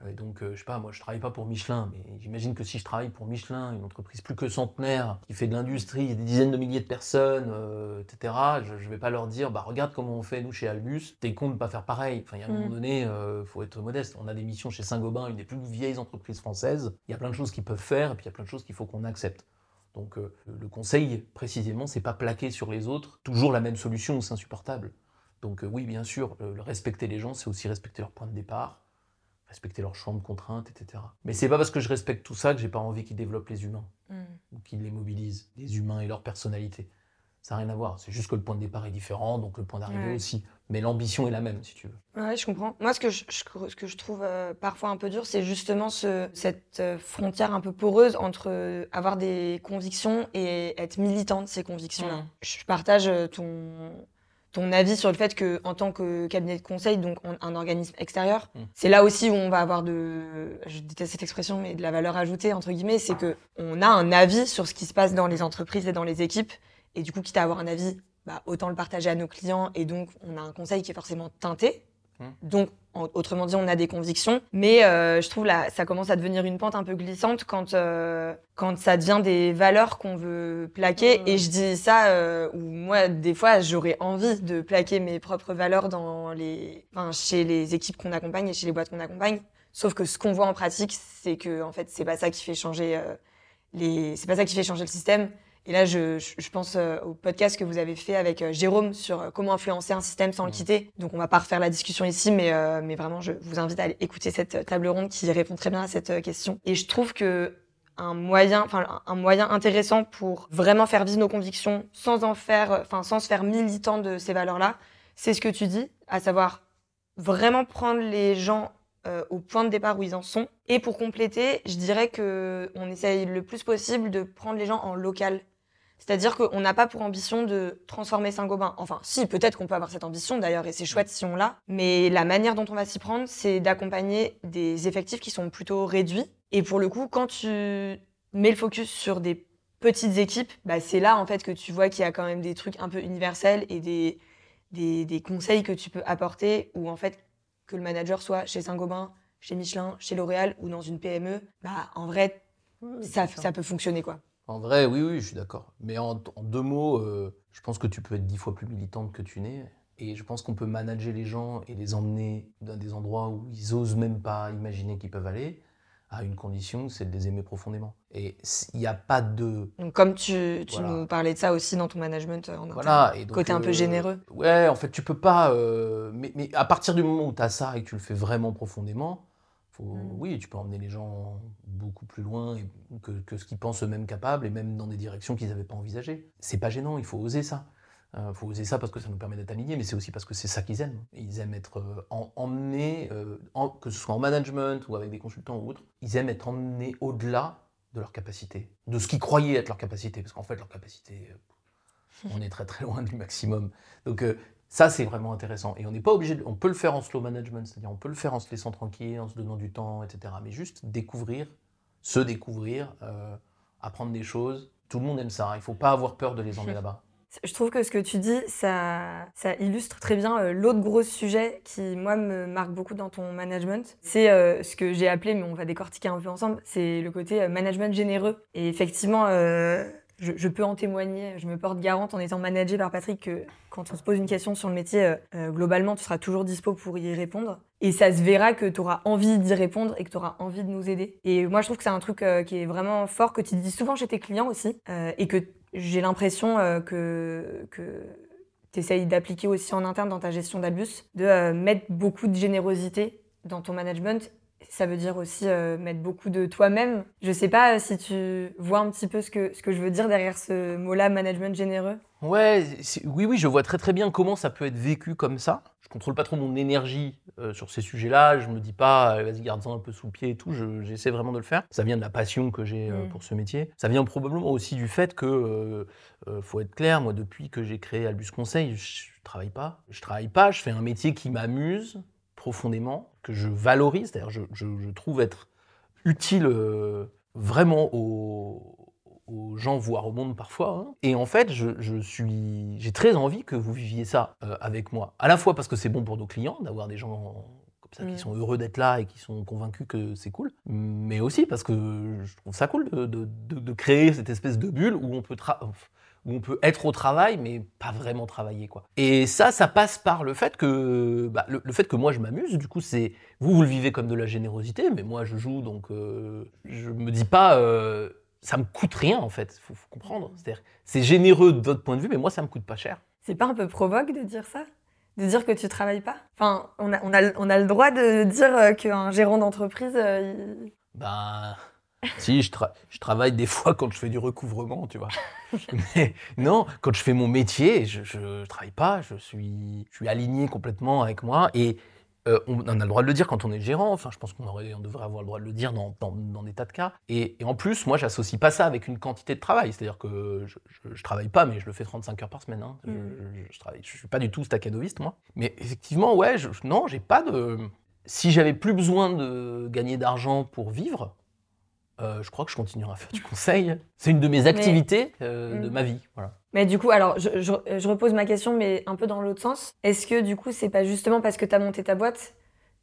Et donc, euh, je sais pas, moi je travaille pas pour Michelin, mais j'imagine que si je travaille pour Michelin, une entreprise plus que centenaire, qui fait de l'industrie, des dizaines de milliers de personnes, euh, etc., je, ne vais pas leur dire, bah regarde comment on fait nous chez Albus, t'es con de pas faire pareil. Enfin, il y a un moment mm. donné, il euh, faut être modeste. On a des missions chez Saint-Gobain, une des plus vieilles entreprises françaises. Il y a plein de choses qu'ils peuvent faire, et puis il y a plein de choses qu'il faut qu'on accepte. Donc, le conseil, précisément, c'est pas plaquer sur les autres toujours la même solution, c'est insupportable. Donc, oui, bien sûr, respecter les gens, c'est aussi respecter leur point de départ respecter leur champ de contraintes, etc. Mais c'est pas parce que je respecte tout ça que j'ai pas envie qu'ils développent les humains, hmm. ou qu'ils les mobilisent, les humains et leur personnalité. Ça n'a rien à voir. C'est juste que le point de départ est différent, donc le point d'arrivée aussi. Mais l'ambition est la même, si tu veux. Ouais, je comprends. Moi, ce que je, ce que je trouve euh, parfois un peu dur, c'est justement ce, cette euh, frontière un peu poreuse entre euh, avoir des convictions et être militant de ces convictions-là. Hmm. Je partage ton ton avis sur le fait que en tant que cabinet de conseil, donc un organisme extérieur, mm. c'est là aussi où on va avoir de, je déteste cette expression, mais de la valeur ajoutée entre guillemets, c'est que on a un avis sur ce qui se passe dans les entreprises et dans les équipes, et du coup, quitte à avoir un avis, bah, autant le partager à nos clients, et donc on a un conseil qui est forcément teinté. Donc Autrement dit, on a des convictions, mais euh, je trouve là, ça commence à devenir une pente un peu glissante quand euh, quand ça devient des valeurs qu'on veut plaquer. Et je dis ça euh, où moi, des fois, j'aurais envie de plaquer mes propres valeurs dans les, enfin, chez les équipes qu'on accompagne et chez les boîtes qu'on accompagne. Sauf que ce qu'on voit en pratique, c'est que en fait, c'est pas ça qui fait changer les, c'est pas ça qui fait changer le système. Et là, je, je, pense euh, au podcast que vous avez fait avec euh, Jérôme sur euh, comment influencer un système sans le quitter. Donc, on va pas refaire la discussion ici, mais, mais vraiment, je vous invite à aller écouter cette table ronde qui répond très bien à cette question. Et je trouve que un moyen, enfin un moyen intéressant pour vraiment faire vivre nos convictions sans en faire, enfin sans se faire militant de ces valeurs-là, c'est ce que tu dis, à savoir vraiment prendre les gens au point de départ où ils en sont. Et pour compléter, je dirais que on essaye le plus possible de prendre les gens en local. C'est-à-dire qu'on n'a pas pour ambition de transformer Saint-Gobain. Enfin, si, peut-être qu'on peut avoir cette ambition d'ailleurs, et c'est chouette si on l'a. Mais la manière dont on va s'y prendre, c'est d'accompagner des effectifs qui sont plutôt réduits. Et pour le coup, quand tu mets le focus sur des petites équipes, bah, c'est là en fait que tu vois qu'il y a quand même des trucs un peu universels et des, des, conseils que tu peux apporter, ou en fait que le manager soit chez Saint-Gobain, chez Michelin, chez L'Oréal ou dans une PME, bah en vrai, ça, ça peut fonctionner quoi. En vrai, oui, oui, je suis d'accord. Mais en, deux mots, euh, je pense que tu peux être dix fois plus militante que tu n'es. Et je pense qu'on peut manager les gens et les emmener dans des endroits où ils osent même pas imaginer qu'ils peuvent aller, à une condition, c'est de les aimer profondément. Et il n'y a pas de... Donc comme tu, tu nous parlais de ça aussi dans ton management, euh, en voilà. et côté un peu euh, généreux. Ouais, en fait, tu peux pas... mais, mais, à partir du moment où tu as ça et que tu le fais vraiment profondément, Faut, Oui, tu peux emmener les gens beaucoup plus loin que, que ce qu'ils pensent eux-mêmes capables et même dans des directions qu'ils n'avaient pas envisagées. C'est pas gênant, il faut oser ça. Il faut oser ça parce que ça nous permet d'être alignés, mais c'est aussi parce que c'est ça qu'ils aiment. Ils aiment être emmenés, que ce soit en management ou avec des consultants ou autres, ils aiment être emmenés au-delà de leur capacité, de ce qu'ils croyaient être leur capacité, parce qu'en fait, leur capacité, euh, on est très très loin du maximum. Donc euh, ça, c'est vraiment intéressant. Et on n'est pas obligé, de, on peut le faire en slow management, c'est-à-dire on peut le faire en se laissant tranquille, en se donnant du temps, etc. Mais juste découvrir, se découvrir, euh, apprendre des choses. Tout le monde aime ça. Il ne faut pas avoir peur de les emmener [LAUGHS] là-bas. Je trouve que ce que tu dis, ça, ça illustre très bien euh, l'autre gros sujet qui, moi, me marque beaucoup dans ton management. C'est euh, ce que j'ai appelé, mais on va décortiquer un peu ensemble, c'est le côté euh, management généreux. Et effectivement, je, peux en témoigner, je me porte garante en étant managé par Patrick que quand on se pose une question sur le métier, globalement, tu seras toujours dispo pour y répondre. Et ça se verra que tu auras envie d'y répondre et que tu auras envie de nous aider. Et moi, je trouve que c'est un truc qui est vraiment fort, que tu dis souvent chez tes clients aussi, et que j'ai l'impression euh, que, tu essayes d'appliquer aussi en interne dans ta gestion d'Albus, de euh, mettre beaucoup de générosité dans ton management. Ça veut dire aussi euh, mettre beaucoup de toi-même. Je sais pas si tu vois un petit peu ce que, ce que je veux dire derrière ce mot-là, management généreux. Ouais, oui, oui, je vois très très bien comment ça peut être vécu comme ça. Je contrôle pas trop mon énergie euh, sur ces sujets-là. Je me dis pas, vas-y, garde-en un peu sous le pied et tout. J'essaie vraiment de le faire. Ça vient de la passion que j'ai euh, mm. pour ce métier. Ça vient probablement aussi du fait que, euh, faut être clair, moi, depuis que j'ai créé Albus Conseil, je travaille pas. Je travaille pas, je fais un métier qui m'amuse profondément, que je valorise, c'est-à-dire je, je, trouve être utile vraiment aux aux gens, voire au monde parfois. Hein. Et en fait, je, suis, j'ai très envie que vous viviez ça euh, avec moi. À la fois parce que c'est bon pour nos clients d'avoir des gens comme ça qui mm. sont heureux d'être là et qui sont convaincus que c'est cool, mais aussi parce que je trouve ça cool de, créer cette espèce de bulle où on peut où on peut être au travail, mais pas vraiment travailler. quoi. Et ça, ça passe par le fait que, bah, le, fait que moi je m'amuse. Du coup, c'est vous, vous le vivez comme de la générosité, mais moi je joue, donc euh, je me dis pas, euh, ça me coûte rien en fait, faut, faut comprendre. C'est-à-dire, c'est généreux de votre point de vue, mais moi ça me coûte pas cher. C'est pas un peu provoque de dire ça? De dire que tu travailles pas? Enfin, on a, on, a, on a le droit de dire euh, qu'un gérant d'entreprise. Euh, ben. Si, je, je, travaille des fois quand je fais du recouvrement, tu vois. [LAUGHS] Mais non, quand je fais mon métier, je, je, travaille pas, je suis, je suis aligné complètement avec moi. Et euh, on, a le droit de le dire quand on est gérant. Enfin, je pense qu'on on devrait avoir le droit de le dire dans, des tas de cas. Et, en plus, moi, j'associe pas ça avec une quantité de travail. C'est-à-dire que je, je, travaille pas, mais je le fais 35 heures par semaine. Hein. Je, mm. je, travaille, je suis pas du tout staccadoviste, moi. Mais effectivement, ouais, non, j'ai pas de. Si j'avais plus besoin de gagner d'argent pour vivre, euh, je crois que je continuerai à faire du conseil. C'est une de mes activités euh, de mm. ma vie. Voilà. Mais du coup, alors, je, je, repose ma question, mais un peu dans l'autre sens. Est-ce que du coup, c'est pas justement parce que tu as monté ta boîte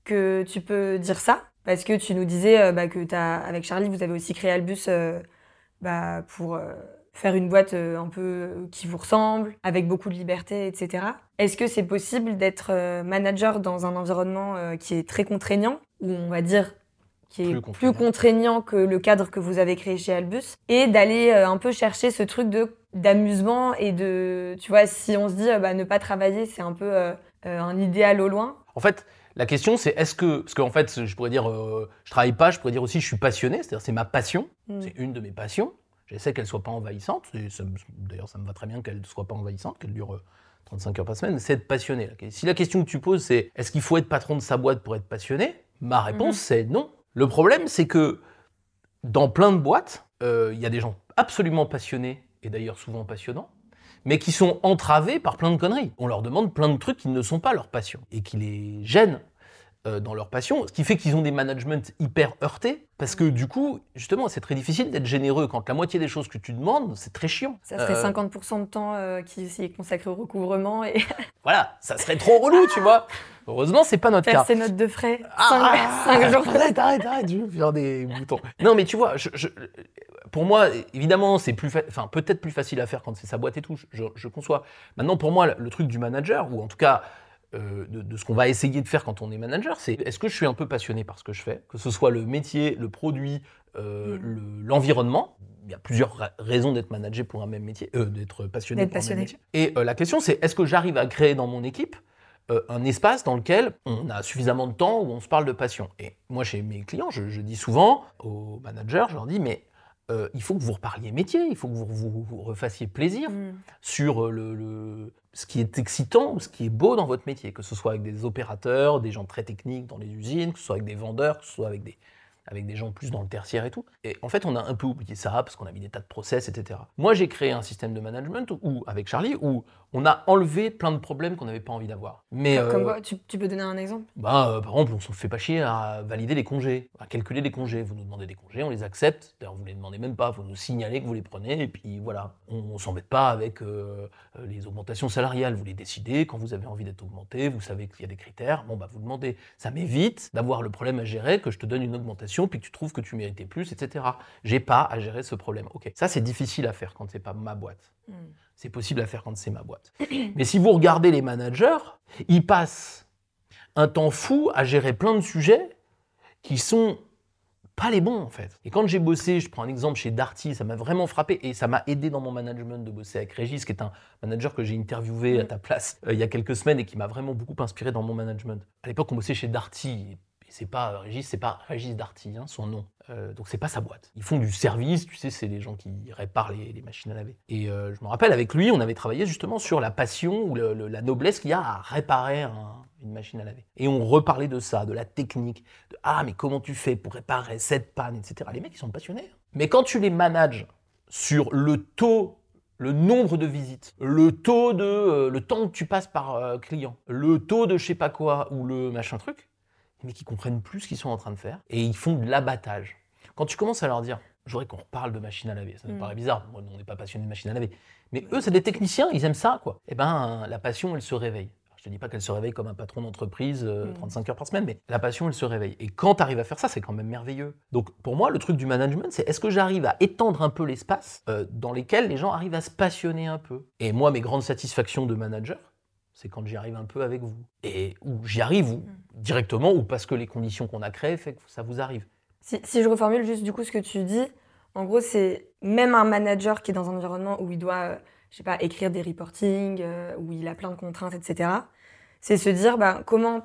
que tu peux dire ça? Parce que tu nous disais euh, bah, que as, avec Charlie, vous avez aussi créé Albus bah, pour faire une boîte un peu qui vous ressemble, avec beaucoup de liberté, etc. Est-ce que c'est possible d'être manager dans un environnement qui est très contraignant, où on va dire qui est plus contraignant. que le cadre que vous avez créé chez Albus, et d'aller euh, un peu chercher ce truc de d'amusement et de, tu vois, si on se dit, euh, bah, ne pas travailler, c'est un peu euh, un idéal au loin. En fait, la question, c'est est-ce que, parce qu'en fait, je pourrais dire, je travaille pas, je pourrais dire aussi, je suis passionné, c'est-à-dire c'est ma passion, mm. c'est une de mes passions. J'essaie qu'elle soit pas envahissante. D'ailleurs, ça me va très bien qu'elle ne soit pas envahissante, qu'elle dure 35 heures par semaine. C'est être passionné. Si la question que tu poses, c'est est-ce qu'il faut être patron de sa boîte pour être passionné? Ma réponse, mm. c'est non. Le problème, c'est que dans plein de boîtes, euh, il y a des gens absolument passionnés, et d'ailleurs souvent passionnants, mais qui sont entravés par plein de conneries. On leur demande plein de trucs qui ne sont pas leur passion, et qui les gênent dans leur passion, ce qui fait qu'ils ont des managements hyper heurtés, parce que du coup, justement, c'est très difficile d'être généreux quand la moitié des choses que tu demandes, c'est très chiant. Ça serait 50% euh, de temps euh, qui est consacré au recouvrement et... [LAUGHS] voilà, ça serait trop relou, tu vois. Heureusement, c'est pas notre Faire cas. ses notes de frais. 5 ah, ah, [LAUGHS] jours. Arrête, arrête, arrête, je veux faire des boutons. Non, mais tu vois, pour moi, évidemment, c'est plus, enfin, peut-être plus facile à faire quand c'est sa boîte et tout. Je, je, conçois. Maintenant, pour moi, le truc du manager, ou en tout cas euh, de, ce qu'on va essayer de faire quand on est manager, c'est est-ce que je suis un peu passionné par ce que je fais, que ce soit le métier, le produit, euh, mm. l'environnement. Il y a plusieurs raisons d'être manager pour un même métier, euh, d'être passionné pour un même métier. Et la question, c'est est-ce que j'arrive à créer dans mon équipe un espace dans lequel on a suffisamment de temps où on se parle de passion? Et moi, chez mes clients, je, je dis souvent aux managers, je leur dis, mais euh, il faut que vous reparliez métier, il faut que vous vous, vous refassiez plaisir Mm. sur le, le- ce qui est excitant ou ce qui est beau dans votre métier, que ce soit avec des opérateurs, des gens très techniques dans les usines, que ce soit avec des vendeurs, que ce soit avec des, avec des gens plus dans le tertiaire et tout. Et en fait, on a un peu oublié ça parce qu'on a mis des tas de process, etc. Moi, j'ai créé un système de management où, avec Charlie où on a enlevé plein de problèmes qu'on n'avait pas envie d'avoir. Mais Comme euh, quoi, tu, tu peux donner un exemple? bah, euh, par exemple, on se fait pas chier à valider les congés, à calculer les congés. Vous nous demandez des congés, on les accepte. D'ailleurs, vous les demandez même pas, vous nous signalez que vous les prenez, et puis voilà. On, on s'embête pas avec euh, les augmentations salariales. Vous les décidez quand vous avez envie d'être augmenté, vous savez qu'il y a des critères. Bon, bah, vous demandez. Ça m'évite d'avoir le problème à gérer, que je te donne une augmentation, puis que tu trouves que tu méritais plus, etc. J'ai pas à gérer ce problème. Ok, ça c'est difficile à faire quand c'est pas ma boîte. Mm. C'est possible à faire quand c'est ma boîte. [CLEARS THROAT] Mais si vous regardez les managers, ils passent un temps fou à gérer plein de sujets qui sont pas les bons en fait. Et quand j'ai bossé, je prends un exemple chez Darty, ça m'a vraiment frappé et ça m'a aidé dans mon management de bosser avec Régis, qui est un manager que j'ai interviewé à ta place euh, il y a quelques semaines et qui m'a vraiment beaucoup inspiré dans mon management. À l'époque, on bossait chez Darty. C'est pas Régis, c'est pas Régis Darty, hein, son nom. Euh, donc c'est pas sa boîte. Ils font du service, tu sais, c'est les gens qui réparent les, machines à laver. Et euh, je me rappelle avec lui, on avait travaillé justement sur la passion ou la noblesse qu'il y a à réparer un- une machine à laver. Et on reparlait de ça, de la technique, de ah mais comment tu fais pour réparer cette panne, etc. Les mecs ils sont passionnés. Mais quand tu les manages sur le taux le nombre de visites, le taux de euh, le temps que tu passes par euh, client, le taux de je sais pas quoi ou le machin truc, les mecs ils comprennent plus ce qu'ils sont en train de faire et ils font de l'abattage. Quand tu commences à leur dire, j'aurais qu'on reparle de machine à laver, ça me Mm. paraît bizarre, moi on n'est pas passionné de machine à laver, mais eux c'est des techniciens, ils aiment ça quoi. Eh ben la passion elle se réveille. Alors, je te dis pas qu'elle se réveille comme un patron d'entreprise euh, Mm. 35 heures par semaine, mais la passion elle se réveille. Et quand tu arrives à faire ça, c'est quand même merveilleux. Donc pour moi le truc du management, c'est est-ce que j'arrive à étendre un peu l'espace euh, dans lesquels les gens arrivent à se passionner un peu? Et moi mes grandes satisfactions de manager, c'est quand j'y arrive un peu avec vous. Et où j'y arrive ou directement ou parce que les conditions qu'on a créées fait que ça vous arrive. Si, si je reformule juste du coup ce que tu dis, en gros, c'est même un manager qui est dans un environnement où il doit, euh, je sais pas, écrire des reportings, euh, où il a plein de contraintes, etc. C'est se dire bah, comment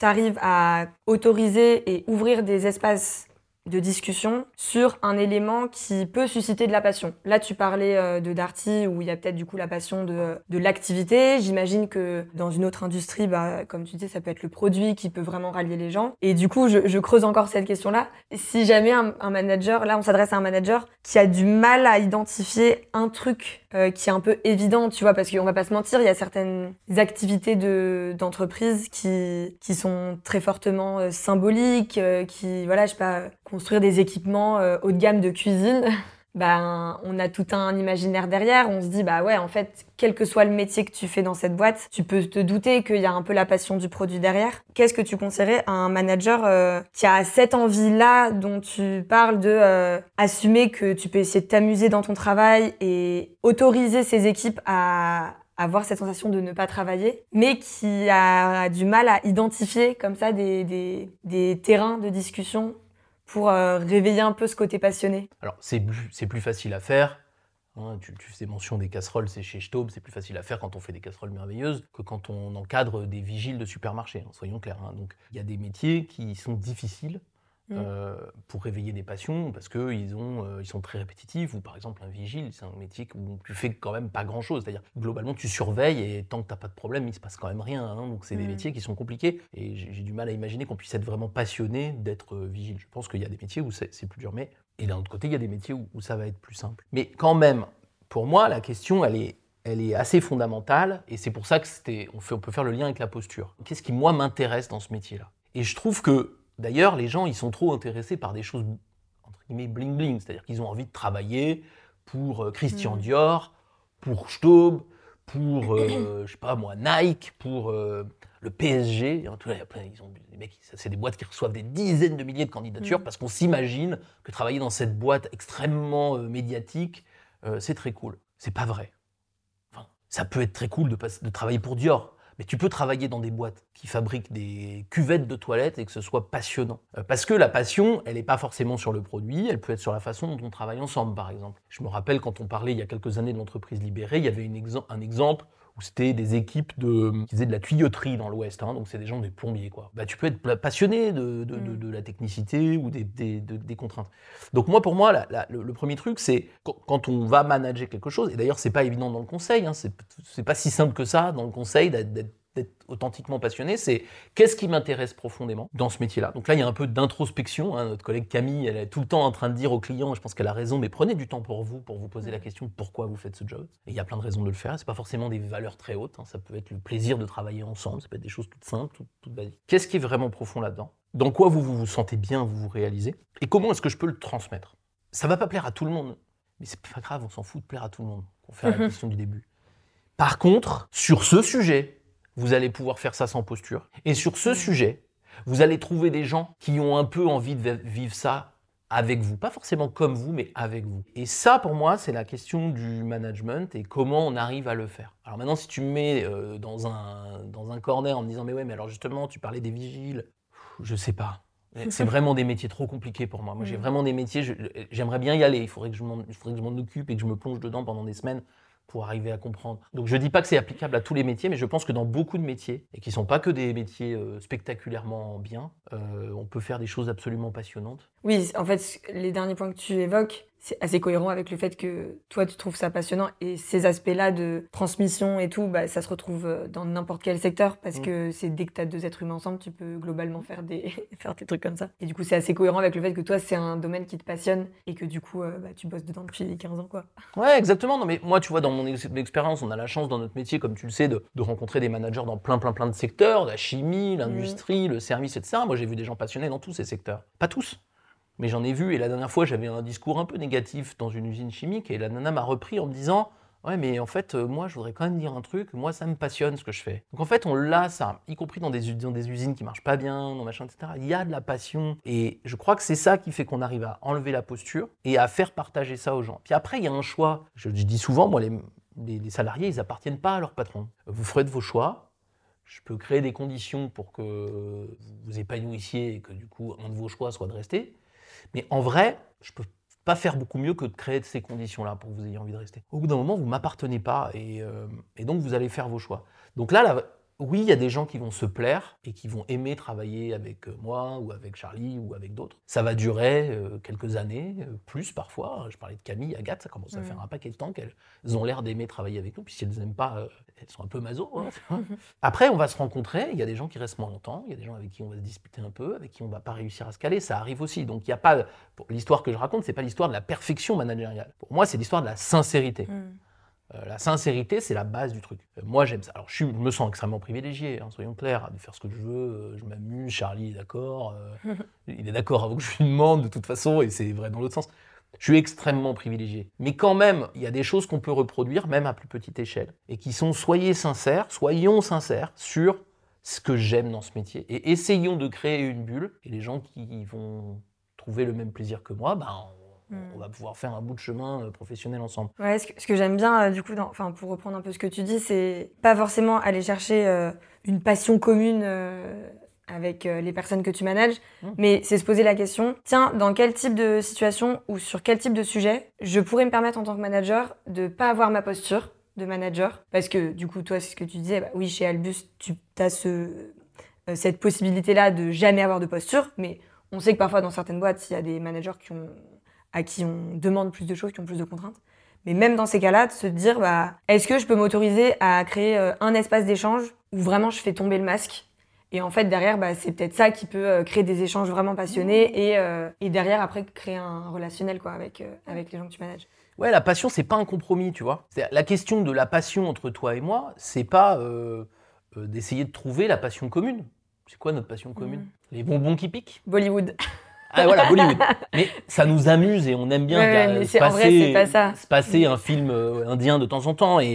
tu arrives à autoriser et ouvrir des espaces de discussion sur un élément qui peut susciter de la passion. Là, tu parlais euh, de Darty, où il y a peut-être du coup la passion de, de l'activité. J'imagine que dans une autre industrie, bah, comme tu dis, ça peut être le produit qui peut vraiment rallier les gens. Et du coup, je, je creuse encore cette question-là. Si jamais un, un manager, là, on s'adresse à un manager qui a du mal à identifier un truc euh, qui est un peu évident, tu vois, parce qu'on va pas se mentir, il y a certaines activités de d'entreprise qui qui sont très fortement euh, symboliques, euh, qui voilà, je sais pas, construire des équipements euh, haut de gamme de cuisine. [LAUGHS] Ben, on a tout un imaginaire derrière. On se dit, bah ouais, en fait, quel que soit le métier que tu fais dans cette boîte, tu peux te douter qu'il y a un peu la passion du produit derrière. Qu'est-ce que tu conseillerais à un manager euh, qui a cette envie-là dont tu parles de euh, assumer que tu peux essayer de t'amuser dans ton travail et autoriser ses équipes à avoir cette sensation de ne pas travailler, mais qui a du mal à identifier comme ça des, des, des terrains de discussion pour euh, réveiller un peu ce côté passionné. Alors c'est plus, plus facile à faire. hein, tu, tu faisais mention des casseroles, c'est chez Staub, c'est plus facile à faire quand on fait des casseroles merveilleuses que quand on encadre des vigiles de supermarché, hein, soyons clairs. hein. Donc il y a des métiers qui sont difficiles Mm. euh, pour réveiller des passions parce qu'ils euh, ils sont très répétitifs. Ou par exemple un vigile, c'est un métier où tu fais quand même pas grand-chose. C'est-à-dire globalement tu surveilles et tant que t'as pas de problème, il se passe quand même rien. hein. Donc c'est des Mm. métiers qui sont compliqués et j'ai du mal à imaginer qu'on puisse être vraiment passionné d'être euh, vigile. Je pense qu'il y a des métiers où c'est plus dur, mais et d'un autre côté il y a des métiers où, où ça va être plus simple. Mais quand même, pour moi la question elle est elle est assez fondamentale et c'est pour ça que c'était on, fait, on peut faire le lien avec la posture. Qu'est-ce qui moi m'intéresse dans ce métier-là? Et je trouve que d'ailleurs les gens ils sont trop intéressés par des choses entre guillemets bling bling, c'est-à-dire qu'ils ont envie de travailler pour euh, Christian Mm. Dior, pour Staub, pour euh, [COUGHS] je sais pas moi Nike, pour euh, le PSG. En tout cas, il y a plein, ils ont des mecs, ça, c'est des boîtes qui reçoivent des dizaines de milliers de candidatures Mm. parce qu'on s'imagine que travailler dans cette boîte extrêmement euh, médiatique, c'est très cool. C'est pas vrai. Enfin, ça peut être très cool de, pas- de travailler pour Dior, mais tu peux travailler dans des boîtes qui fabriquent des cuvettes de toilettes et que ce soit passionnant. Euh, parce que la passion, elle n'est pas forcément sur le produit, elle peut être sur la façon dont on travaille ensemble, par exemple. Je me rappelle quand on parlait il y a quelques années de l'entreprise libérée, il y avait un exemple où c'était des équipes de, qui faisaient de la tuyauterie dans l'Ouest. hein, donc c'est des gens des plombiers quoi. Bah, tu peux être passionné de, de, de- Mm. de la technicité ou des, des- de- des contraintes. Donc moi pour moi la- la- le, le premier truc c'est quand, quand on va manager quelque chose et d'ailleurs c'est pas évident dans le conseil, hein, c'est pas si simple que ça dans le conseil d'être- d'être authentiquement passionné, c'est qu'est-ce qui m'intéresse profondément dans ce métier-là. Donc là, il y a un peu d'introspection. hein. Notre collègue Camille, elle est tout le temps en train de dire aux clients, je pense qu'elle a raison, mais prenez du temps pour vous, pour vous poser la question pourquoi vous faites ce job. Et il y a plein de raisons de le faire. C'est pas forcément des valeurs très hautes. hein. Ça peut être le plaisir de travailler ensemble. Ça peut être des choses toutes simples, toutes, toutes basiques. Qu'est-ce qui est vraiment profond là-dedans? Dans quoi vous, vous vous sentez bien, vous vous réalisez? Et comment est-ce que je peux le transmettre? Ça va pas plaire à tout le monde, mais c'est pas grave. On s'en fout de plaire à tout le monde. On fait la [LAUGHS] question du début. Par contre, sur ce sujet, vous allez pouvoir faire ça sans posture. Et sur ce sujet, vous allez trouver des gens qui ont un peu envie de vivre ça avec vous. Pas forcément comme vous, mais avec vous. Et ça, pour moi, c'est la question du management et comment on arrive à le faire. Alors maintenant, si tu me mets euh, dans, un, dans un corner en me disant, mais ouais, mais alors justement, tu parlais des vigiles, je sais pas. C'est [LAUGHS] vraiment des métiers trop compliqués pour moi. Moi, j'ai vraiment des métiers, j'aimerais bien y aller. Il faudrait que je m'en occupe et que je me plonge dedans pendant des semaines pour arriver à comprendre. Donc je dis pas que c'est applicable à tous les métiers, mais je pense que dans beaucoup de métiers, et qui sont pas que des métiers euh, spectaculairement bien, euh, on peut faire des choses absolument passionnantes. Oui, en fait, les derniers points que tu évoques, c'est assez cohérent avec le fait que toi, tu trouves ça passionnant. Et ces aspects-là de transmission et tout, bah, ça se retrouve euh, dans n'importe quel secteur parce Mm. que c'est dès que tu as deux êtres humains ensemble, tu peux globalement faire des, [LAUGHS] faire des trucs comme ça. Et du coup, c'est assez cohérent avec le fait que toi, c'est un domaine qui te passionne et que du coup, euh, bah, tu bosses dedans depuis 15 ans, quoi. Ouais, exactement. Non, mais moi, tu vois, dans mon ex- expérience, on a la chance dans notre métier, comme tu le sais, de, de rencontrer des managers dans plein, plein, plein de secteurs, la chimie, l'industrie, le service, etc. Moi, j'ai vu des gens passionnés dans tous ces secteurs. Pas tous, mais j'en ai vu. Et la dernière fois, j'avais un discours un peu négatif dans une usine chimique, et la nana m'a repris en me disant. Ouais, mais en fait, euh, moi, je voudrais quand même dire un truc. Moi, ça me passionne ce que je fais. Donc, en fait, on l'a, ça, y compris dans des, usines qui marchent pas bien, dans machin, etc. Il y a de la passion. Et je crois que c'est ça qui fait qu'on arrive à enlever la posture et à faire partager ça aux gens. Puis après, il y a un choix. Je, dis souvent, moi, les, salariés, ils appartiennent pas à leur patron. Vous ferez de vos choix. Je peux créer des conditions pour que vous épanouissiez et que du coup, un de vos choix soit de rester. Mais en vrai, je peux pas faire beaucoup mieux que de créer ces conditions-là pour que vous ayez envie de rester. Au bout d'un moment, vous m'appartenez pas et, euh, et donc vous allez faire vos choix. Donc là, là, oui, il y a des gens qui vont se plaire et qui vont aimer travailler avec euh, moi ou avec Charlie ou avec d'autres. Ça va durer euh, quelques années, euh, plus parfois. Je parlais de Camille, Agathe, ça commence à Mm. faire un paquet de temps qu'elles ont l'air d'aimer travailler avec nous. Puis si elles n'aiment pas, elles sont un peu maso. hein, vois. Après, on va se rencontrer. Il y a des gens qui restent moins longtemps. Il y a des gens avec qui on va se disputer un peu, avec qui on va pas réussir à se caler. Ça arrive aussi. Donc il y a pas. L'histoire que je raconte, c'est pas l'histoire de la perfection managériale. Pour moi, c'est l'histoire de la sincérité. Euh, la sincérité, c'est la base du truc. Euh, moi, j'aime ça. Alors, je, suis- je me sens extrêmement privilégié, hein, soyons clairs, de faire ce que je veux. euh, je m'amuse, Charlie est d'accord. euh, [LAUGHS] il est d'accord avant que je lui demande, de toute façon, et c'est vrai dans l'autre sens. Je suis extrêmement privilégié. Mais quand même, il y a des choses qu'on peut reproduire, même à plus petite échelle, et qui sont soyez sincères, soyons sincères sur ce que j'aime dans ce métier. Et essayons de créer une bulle, et les gens qui vont trouver le même plaisir que moi, ben, on, Mm. on va pouvoir faire un bout de chemin euh, professionnel ensemble. Ouais, ce que, j'aime bien, euh, du coup, enfin, pour reprendre un peu ce que tu dis, c'est pas forcément aller chercher euh, une passion commune euh, avec euh, les personnes que tu manages, Mm. mais c'est se poser la question, tiens, dans quel type de situation ou sur quel type de sujet je pourrais me permettre en tant que manager de pas avoir ma posture de manager? Parce que, du coup, toi, c'est ce que tu disais, bah, oui, chez Albus, tu as ce, euh, cette possibilité-là de jamais avoir de posture, mais on sait que parfois, dans certaines boîtes, il y a des managers qui ont à qui on demande plus de choses, qui ont plus de contraintes. Mais même dans ces cas-là, de se dire, bah, est-ce que je peux m'autoriser à créer euh, un espace d'échange où vraiment je fais tomber le masque? Et en fait, derrière, bah, c'est peut-être ça qui peut euh, créer des échanges vraiment passionnés et, euh, et derrière, après, créer un relationnel quoi, avec, euh, avec les gens que tu manages. Ouais, la passion, c'est pas un compromis, tu vois. La question de la passion entre toi et moi, c'est pas euh, d'essayer de trouver la passion commune. C'est quoi notre passion commune? Mhm. Les bonbons qui piquent? Bollywood. Ah voilà, Bollywood. [LAUGHS] Mais ça nous amuse et on aime bien Ouais, ouais, se vrai, passer- c'est pas ça. se passer un film euh, indien de temps en temps et,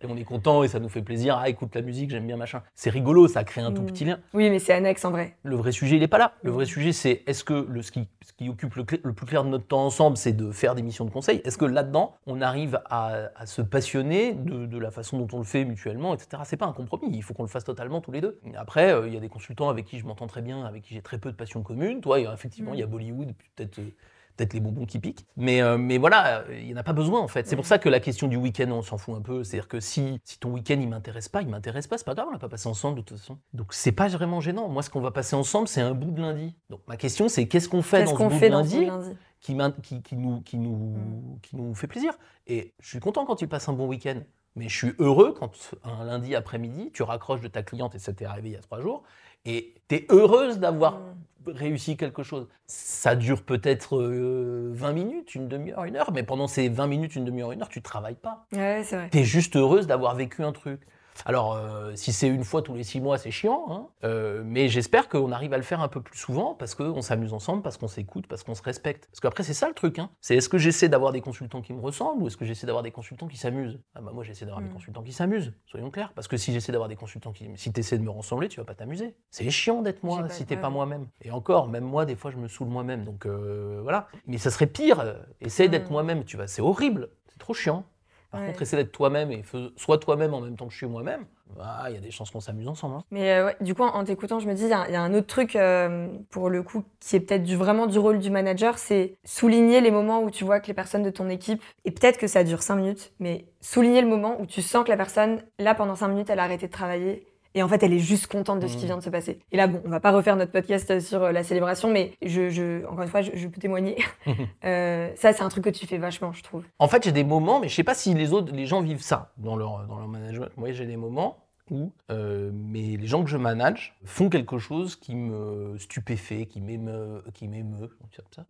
et on est content et ça nous fait plaisir. Ah, écoute la musique, j'aime bien machin. C'est rigolo, ça crée un tout Mm. petit lien. Oui, mais c'est annexe en vrai. Le vrai sujet, il n'est pas là. Le Mm. vrai sujet, c'est est-ce que le, qui, ce qui occupe le, plus clair de notre temps ensemble, c'est de faire des missions de conseil Est-ce que là-dedans, on arrive à, à se passionner de, de la façon dont on le fait mutuellement, etc. C'est pas un compromis, il faut qu'on le fasse totalement tous les deux. Après, euh, il y a des consultants avec qui je m'entends très bien, avec qui j'ai très peu de passion commune. Toi, effectivement, Mm. il y a Bollywood, peut-être euh, peut-être les bonbons qui piquent. Mais, euh, mais voilà, il n'y en a pas besoin en fait. C'est pour ça que la question du week-end, on s'en fout un peu. C'est-à-dire que si, si ton week-end il m'intéresse pas, il m'intéresse pas, c'est pas grave, on l'a pas passé ensemble de toute façon. Donc c'est pas vraiment gênant. Moi, ce qu'on va passer ensemble, c'est un bout de lundi. Donc ma question, c'est qu'est-ce qu'on fait dans ce bout fait de dans ce lundi, lundi qui, m'in- qui, qui nous, qui, nous, Mm. qui nous fait plaisir? Et je suis content quand tu passes un bon week-end. Mais je suis heureux quand un lundi après-midi, tu raccroches de ta cliente et ça t'est arrivé il y a trois jours, et tu es heureuse d'avoir Mm. Réussi quelque chose. Ça dure peut-être euh, 20 minutes, une demi-heure, une heure, mais pendant ces 20 minutes, une demi-heure, une heure, tu travailles pas. Ouais, c'est vrai. Tu es juste heureuse d'avoir vécu un truc. Alors, euh, si c'est une fois tous les six mois, c'est chiant, hein. Euh, mais j'espère qu'on arrive à le faire un peu plus souvent parce qu'on s'amuse ensemble, parce qu'on s'écoute, parce qu'on se respecte. Parce qu'après, c'est ça le truc. Hein. C'est est-ce que j'essaie d'avoir des consultants qui me ressemblent ou est-ce que j'essaie d'avoir des consultants qui s'amusent? Ah bah Moi, j'essaie d'avoir des Mm. consultants qui s'amusent, soyons clairs. Parce que si j'essaie d'avoir des consultants qui. Si tu essaies de me ressembler, tu vas pas t'amuser. C'est chiant d'être moi si t'es pas moi-même. Et encore, même moi, des fois, je me saoule moi-même. Donc euh, voilà. Mais ça serait pire. Essaye d'être Mm. moi-même, tu vois. C'est horrible. C'est trop chiant. Par Ouais. contre, essaie d'être toi-même et sois toi-même en même temps que je suis moi-même. Ah, Il y a des chances qu'on s'amuse ensemble. hein. Mais euh, ouais, du coup, en, en t'écoutant, je me dis, il y, a il y a un autre truc, euh, pour le coup, qui est peut-être du, vraiment du rôle du manager, c'est souligner les moments où tu vois que les personnes de ton équipe, et peut-être que ça dure 5 minutes, mais souligner le moment où tu sens que la personne, là, pendant 5 minutes, elle a arrêté de travailler. Et en fait, elle est juste contente de ce qui Mhm. vient de se passer. Et là, bon, on va pas refaire notre podcast sur euh, la célébration, mais je, je- encore une fois, je, je peux témoigner. [LAUGHS] Euh, ça, c'est un truc que tu fais vachement, je trouve. En fait, j'ai des moments, mais je sais pas si les autres, les gens vivent ça dans leur, dans leur management. Moi, j'ai des moments où euh, mais les gens que je manage font quelque chose qui me stupéfait, qui m'émeut, qui m'émeut,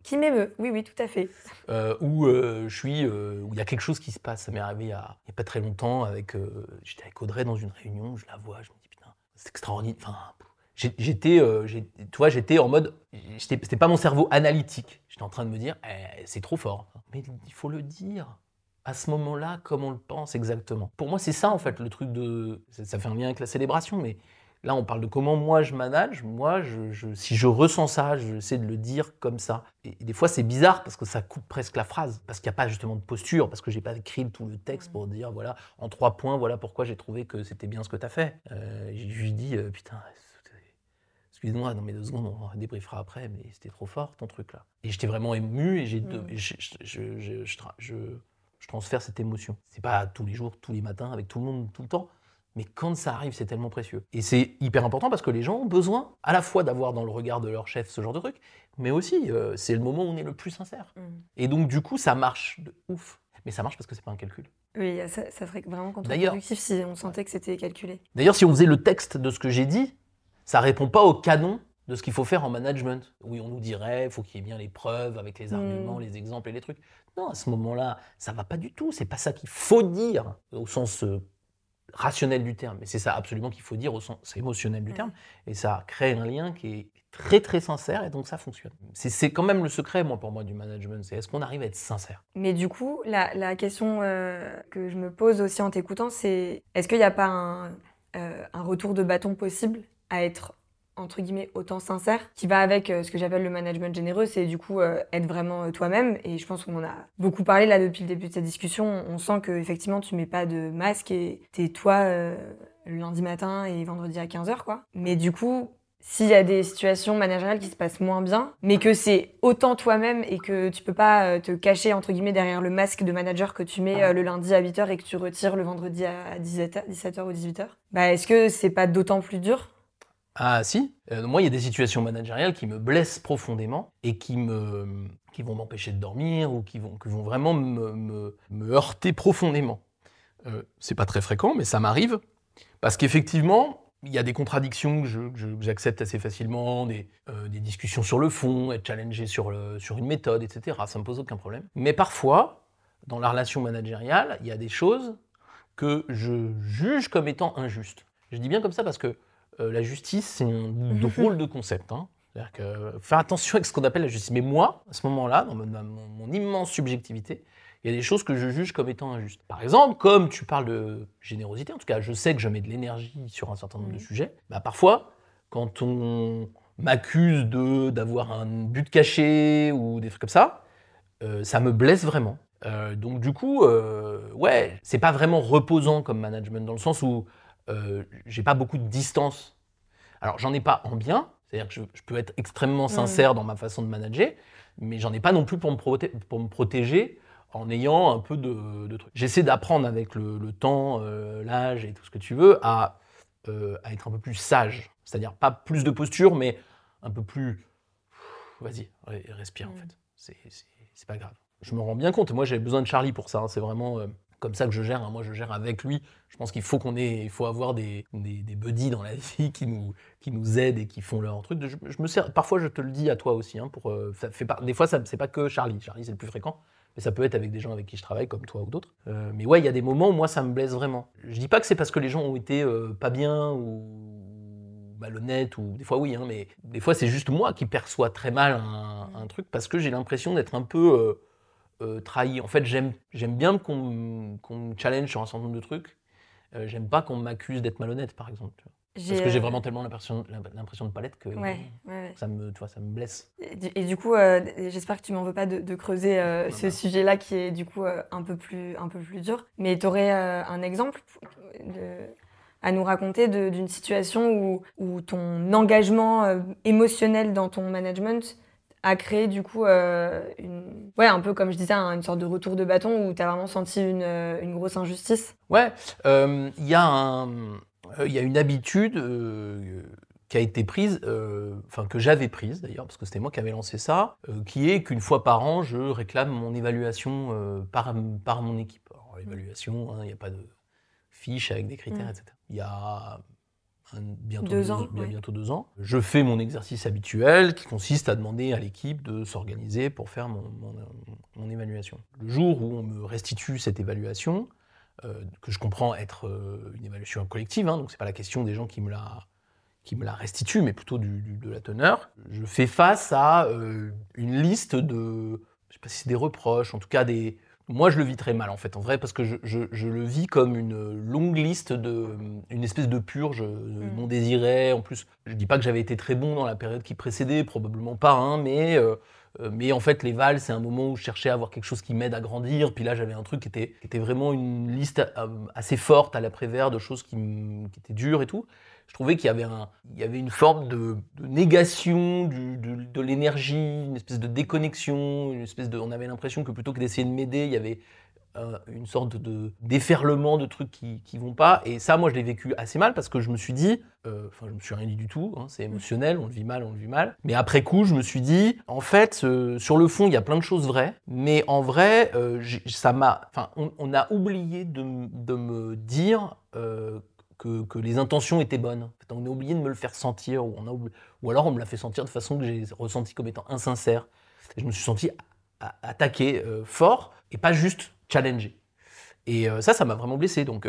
Qui m'émeut, oui, oui, tout à fait. euh, où euh, je suis, où il y a quelque chose qui se passe. Ça m'est arrivé il y a, a pas très longtemps avec, j'étais avec Audrey dans une réunion, je la vois, je me dis c'est extraordinaire. Enfin, j'étais, euh, j'étais en mode, c'était pas mon cerveau analytique. J'étais en train de me dire, Eh, c'est trop fort. Mais il faut le dire à ce moment-là comme on le pense exactement. Pour moi, c'est ça en fait le truc de, ça fait un lien avec la célébration, mais Là, on parle de comment moi je manage. Moi, je, je- si je ressens ça, j'essaie de le dire comme ça. Et, des fois, c'est bizarre parce que ça coupe presque la phrase, parce qu'il n'y a pas justement de posture, parce que j'ai pas écrit tout le texte pour dire voilà, en trois points, voilà pourquoi j'ai trouvé que c'était bien ce que tu as fait. Euh, je lui dis euh, putain, excuse-moi, dans mes deux secondes, on débriefera après, mais c'était trop fort ton truc là. Et j'étais vraiment ému et j'ai Mm. je, je- je- je- je je- je transfère cette émotion. C'est pas tous les jours, tous les matins, avec tout le monde, tout le temps. Mais quand ça arrive, c'est tellement précieux. Et c'est hyper important parce que les gens ont besoin à la fois d'avoir dans le regard de leur chef ce genre de truc, mais aussi euh, c'est le moment où on est le plus sincère. Mm. Et donc du coup, ça marche de ouf. Mais ça marche parce que c'est pas un calcul. Oui, ça, ça serait vraiment contre-productif si on sentait que c'était calculé. D'ailleurs, si on faisait le texte de ce que j'ai dit, ça répond pas au canon de ce qu'il faut faire en management. Oui, on nous dirait, il faut qu'il y ait bien les preuves avec les Mm. arguments, les exemples et les trucs. Non, à ce moment-là, ça va pas du tout. C'est pas ça qu'il faut dire au sens euh, rationnel du terme. Mais c'est ça absolument qu'il faut dire au sens émotionnel du Ouais. terme. Et ça crée un lien qui est très très sincère et donc ça fonctionne. C'est- C'est quand même le secret, moi, pour moi, du management. C'est est-ce qu'on arrive à être sincère? Mais du coup, la, la question euh, que je me pose aussi en t'écoutant, c'est est-ce qu'il n'y a pas un, euh, un retour de bâton possible à être entre guillemets autant sincère qui va avec euh, ce que j'appelle le management généreux c'est du coup euh, être vraiment euh, toi-même. Et je pense qu'on en a beaucoup parlé là depuis le début de cette discussion. On sent que effectivement tu mets pas de masque et t'es toi euh, le lundi matin et vendredi à 15h quoi. Mais du coup s'il y a des situations managériales qui se passent moins bien, mais que c'est autant toi-même et que tu peux pas te cacher entre guillemets derrière le masque de manager que tu mets euh, le lundi à 8h et que tu retires le vendredi à 17h, 17h ou 18h, bah est-ce que c'est pas d'autant plus dur? Ah si, Euh, moi il y a des situations managériales qui me blessent profondément et qui me qui vont m'empêcher de dormir ou qui vont, qui vont vraiment me, heurter profondément. Euh, c'est pas très fréquent, mais ça m'arrive parce qu'effectivement il y a des contradictions que j'accepte assez facilement, des, euh, des discussions sur le fond, être challengé sur, le, sur une méthode, etc. Ça me pose aucun problème. Mais parfois, dans la relation managériale, il y a des choses que je juge comme étant injustes. Je dis bien comme ça parce que euh, la justice, c'est un drôle de concept. Hein. C'est-à-dire que euh, faire attention avec ce qu'on appelle la justice. Mais moi, à ce moment-là, dans mon, dans mon- mon immense subjectivité, il y a des choses que je juge comme étant injustes. Par exemple, comme tu parles de générosité, en tout cas, je sais que je mets de l'énergie sur un certain nombre de Mhm. sujets. Bah, parfois, quand on m'accuse de d'avoir un but caché ou des trucs comme ça, euh, ça me blesse vraiment. Euh, donc du coup, euh, ouais, c'est pas vraiment reposant comme management dans le sens où euh, j'ai pas beaucoup de distance. Alors j'en ai pas en bien, c'est-à-dire que je, je peux être extrêmement sincère dans ma façon de manager, mais j'en ai pas non plus pour me, pour me protéger en ayant un peu de, trucs. J'essaie d'apprendre avec le, temps, euh, l'âge et tout ce que tu veux à, euh, à être un peu plus sage. C'est-à-dire pas plus de posture, mais un peu plus. Vas-y, respire en mm. fait. C'est pas grave. Je me rends bien compte. Moi, j'ai besoin de Charlie pour ça. Hein. C'est vraiment. Euh, comme ça que je gère. Hein. Moi, je gère avec lui. Je pense qu'il faut qu'on ait, il faut avoir des, des, buddies dans la [LAUGHS] vie qui nous, qui nous aident et qui font leur truc. Je, me sers, parfois, je te le dis à toi aussi. Hein, pour, euh, ça fait des fois, ça, c'est pas que Charlie. Charlie, c'est le plus fréquent. Mais ça peut être avec des gens avec qui je travaille, comme toi ou d'autres. Euh, mais ouais, il y a des moments où moi, ça me blesse vraiment. Je dis pas que c'est parce que les gens ont été euh, pas bien ou malhonnêtes, ou des fois oui, hein, mais des fois c'est juste moi qui perçois très mal un, truc parce que j'ai l'impression d'être un peu trahi. En fait, j'aime bien qu'on me challenge sur un certain nombre de trucs. Euh, j'aime pas qu'on m'accuse d'être malhonnête, par exemple. Parce que j'ai euh, vraiment tellement l'impression de palette que Ça, me, tu vois, ça me blesse. Et du, coup, j'espère que tu m'en veux pas de, creuser ce sujet-là qui est du coup un, peu plus, un peu plus dur. Mais tu aurais un exemple à nous raconter d'une situation où, où, ton engagement émotionnel dans ton management a créé du coup euh, une... ouais, un peu comme je disais, une sorte de retour de bâton où tu as vraiment senti une, euh, une grosse injustice Ouais, euh, il y, a un, y a une habitude qui a été prise, enfin que j'avais prise d'ailleurs, parce que c'était moi qui avais lancé ça, qui est qu'une fois par an, je réclame mon évaluation par, par mon équipe. Alors, l'évaluation, hein, il n'y a pas de fiche avec des critères, mm. etc. Il y a bientôt deux, ans, bientôt deux ans. Je fais mon exercice habituel qui consiste à demander à l'équipe de s'organiser pour faire mon, mon, évaluation. Le jour où on me restitue cette évaluation, euh, que je comprends être euh, une évaluation collective, hein, donc c'est pas la question des gens qui me la qui me la restituent, mais plutôt du, de la teneur. Je fais face à euh, une liste de, je sais pas si c'est des reproches, en tout cas des, moi, je le vis très mal, en fait, en vrai, parce que je, je, le vis comme une longue liste de. une espèce de purge mm. non désirée. En plus, je dis pas que j'avais été très bon dans la période qui précédait, probablement pas, hein, mais. Euh, mais en fait, les Vals, c'est un moment où je cherchais à avoir quelque chose qui m'aide à grandir. Puis là, j'avais un truc qui était, qui était vraiment une liste euh, assez forte à l'après-vert de choses qui, qui étaient dures et tout je trouvais qu'il y avait, un, il y avait une forme de, négation du, de, l'énergie, une espèce de déconnexion, une espèce de, on avait l'impression que plutôt que d'essayer de m'aider, il y avait euh, une sorte de déferlement de trucs qui, qui vont pas. Et ça, moi, je l'ai vécu assez mal parce que je me suis dit, euh, enfin, je me suis rien dit du tout, hein, c'est émotionnel, on le vit mal, on le vit mal. Mais après coup, je me suis dit, en fait, euh, sur le fond, il y a plein de choses vraies, mais en vrai, ça m'a, enfin, on, on, a oublié de, de me dire que, les intentions étaient bonnes. on a oublié de me le faire sentir, ou, on a ou alors on me l'a fait sentir de façon que j'ai ressenti comme étant insincère. Et je me suis senti attaqué euh, fort et pas juste challengé. Et euh, ça, ça m'a vraiment blessé. Donc,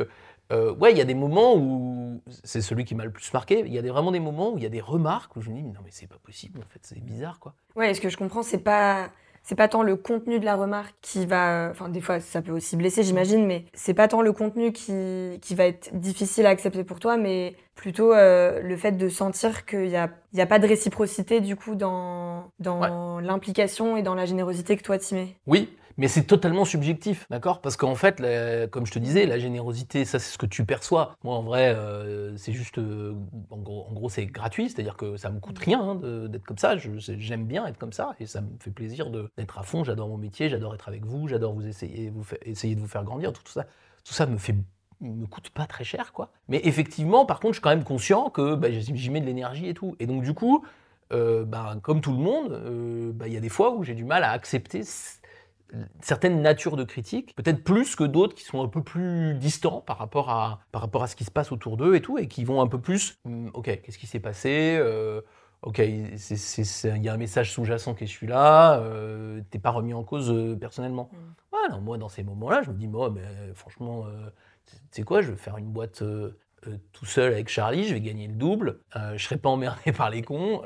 euh, ouais, il y a des moments où c'est celui qui m'a le plus marqué. Il y a des, vraiment des moments où il y a des remarques où je me dis non mais c'est pas possible en fait, c'est bizarre quoi. Ouais, ce que je comprends, c'est pas c'est pas tant le contenu de la remarque qui va, enfin des fois ça peut aussi blesser j'imagine, mais c'est pas tant le contenu qui, qui va être difficile à accepter pour toi, mais plutôt euh, le fait de sentir qu'il n'y a, y a pas de réciprocité du coup dans, dans l'implication et dans la générosité que toi tu mets. Oui, mais c'est totalement subjectif, d'accord? Parce qu'en fait, comme je te disais, la générosité, ça c'est ce que tu perçois. Moi, en vrai, euh, c'est juste, euh, en gros, c'est gratuit, c'est-à-dire que ça me coûte rien hein, d'être comme ça. J'aime bien être comme ça et ça me fait plaisir d'être à fond. J'adore mon métier, j'adore être avec vous, j'adore vous essayer, vous essayer de vous faire grandir. Tout, ça, tout ça me fait me coûte pas très cher, quoi. Mais effectivement, par contre, je suis quand même conscient que bah, j'y mets de l'énergie et tout. Et donc, du coup, euh, bah, comme tout le monde, bah, il y a des fois où j'ai du mal à accepter certaines natures de critique, peut-être plus que d'autres qui sont un peu plus distants par rapport à, par rapport à ce qui se passe autour d'eux et tout, et qui vont un peu plus, hmm, ok, qu'est-ce qui s'est passé euh, Ok, il y a un message sous-jacent qui est celui-là, euh, t'es pas remis en cause euh, personnellement. Mm. moi, dans ces moments-là, je me dis, moi, mais, franchement, tu sais quoi, je vais faire une boîte tout seul avec Charlie, je vais gagner le double, je serai pas emmerdé [LAUGHS] par les cons,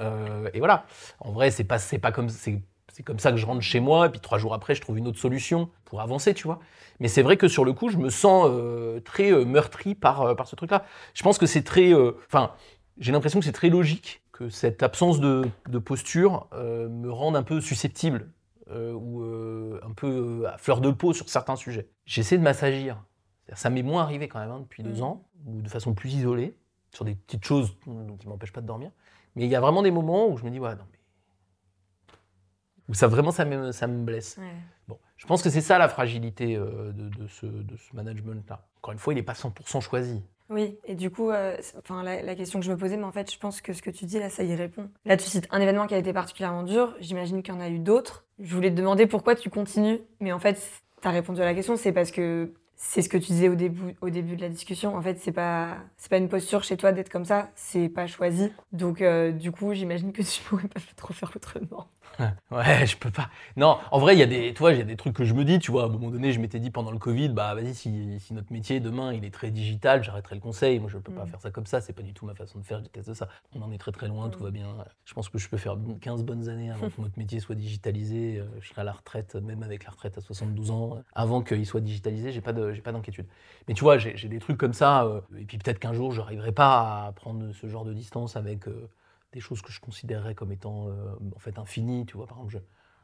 et voilà. En vrai, c'est pas, pas comme, c'est comme ça que je rentre chez moi, et puis trois jours après, je trouve une autre solution pour avancer, tu vois. Mais c'est vrai que sur le coup, je me sens euh, très euh, meurtri par, euh, par ce truc-là. Je pense que c'est très. Enfin, j'ai l'impression que c'est très logique que cette absence de, de posture me rende un peu susceptible ou un peu à fleur de peau sur certains sujets. J'essaie de m'assagir. Ça m'est moins arrivé quand même hein, depuis deux mmh. ans, ou de façon plus isolée, sur des petites choses qui ne m'empêchent pas de dormir. Mais il y a vraiment des moments où je me dis, ouais, non, où ça vraiment ça me, ça me blesse. Bon, je pense que c'est ça la fragilité euh, de, ce, de ce management-là. Encore une fois, il n'est pas 100% choisi. Oui, et du coup, euh, enfin, la, question que je me posais, mais en fait, je pense que ce que tu dis là, ça y répond. Là, tu cites un événement qui a été particulièrement dur, j'imagine qu'il y en a eu d'autres. Je voulais te demander pourquoi tu continues, mais en fait, tu as répondu à la question, c'est parce que c'est ce que tu disais au début, au début de la discussion. En fait, c'est pas, c'est pas une posture chez toi d'être comme ça, c'est pas choisi. Donc, euh, du coup, j'imagine que tu [LAUGHS] pourrais pas trop faire autrement. [LAUGHS] ouais, je peux pas. Non, en vrai, il y a des, toi, a des trucs que je me dis, tu vois. À un moment donné, je m'étais dit pendant le Covid, bah vas-y, si, si, notre métier demain il est très digital, j'arrêterai le conseil. Moi, je peux pas mm. faire ça comme ça. C'est pas du tout ma façon de faire. Je déteste ça. On en est très très loin, tout mm. va bien. Je pense que je peux faire 15 bonnes années avant que notre métier soit digitalisé. Euh, je serai à la retraite, même avec la retraite à 72 ans, avant qu'il soit digitalisé. J'ai pas de, j'ai pas d'inquiétude. Mais tu vois, j'ai des trucs comme ça. Euh, et puis peut-être qu'un jour, j'arriverai pas à prendre ce genre de distance avec. Euh, des choses que je considérerais comme étant euh, en fait infinies. Tu vois, par exemple,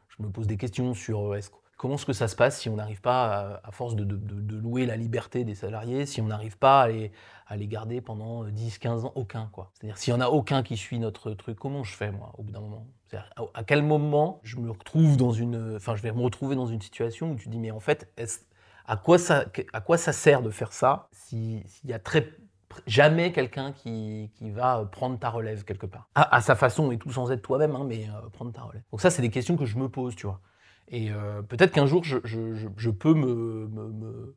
je, me pose des questions sur comment est-ce que ça se passe si on n'arrive pas, à, force de, louer la liberté des salariés, si on n'arrive pas à les, à les, garder pendant 10-15 euh, ans? Aucun, quoi. C'est-à-dire, s'il n'y en a aucun qui suit notre truc, comment je fais, moi, au bout d'un moment? À, quel moment je me retrouve dans une... Enfin, je vais me retrouver dans une situation où tu dis, mais en fait, à quoi, ça, sert de faire ça s'il y a jamais quelqu'un qui, va prendre ta relève quelque part? À, sa façon et tout sans être toi-même, hein, mais euh, prendre ta relève. Donc ça, c'est des questions que je me pose, tu vois. Et euh, peut-être qu'un jour, je, peux me,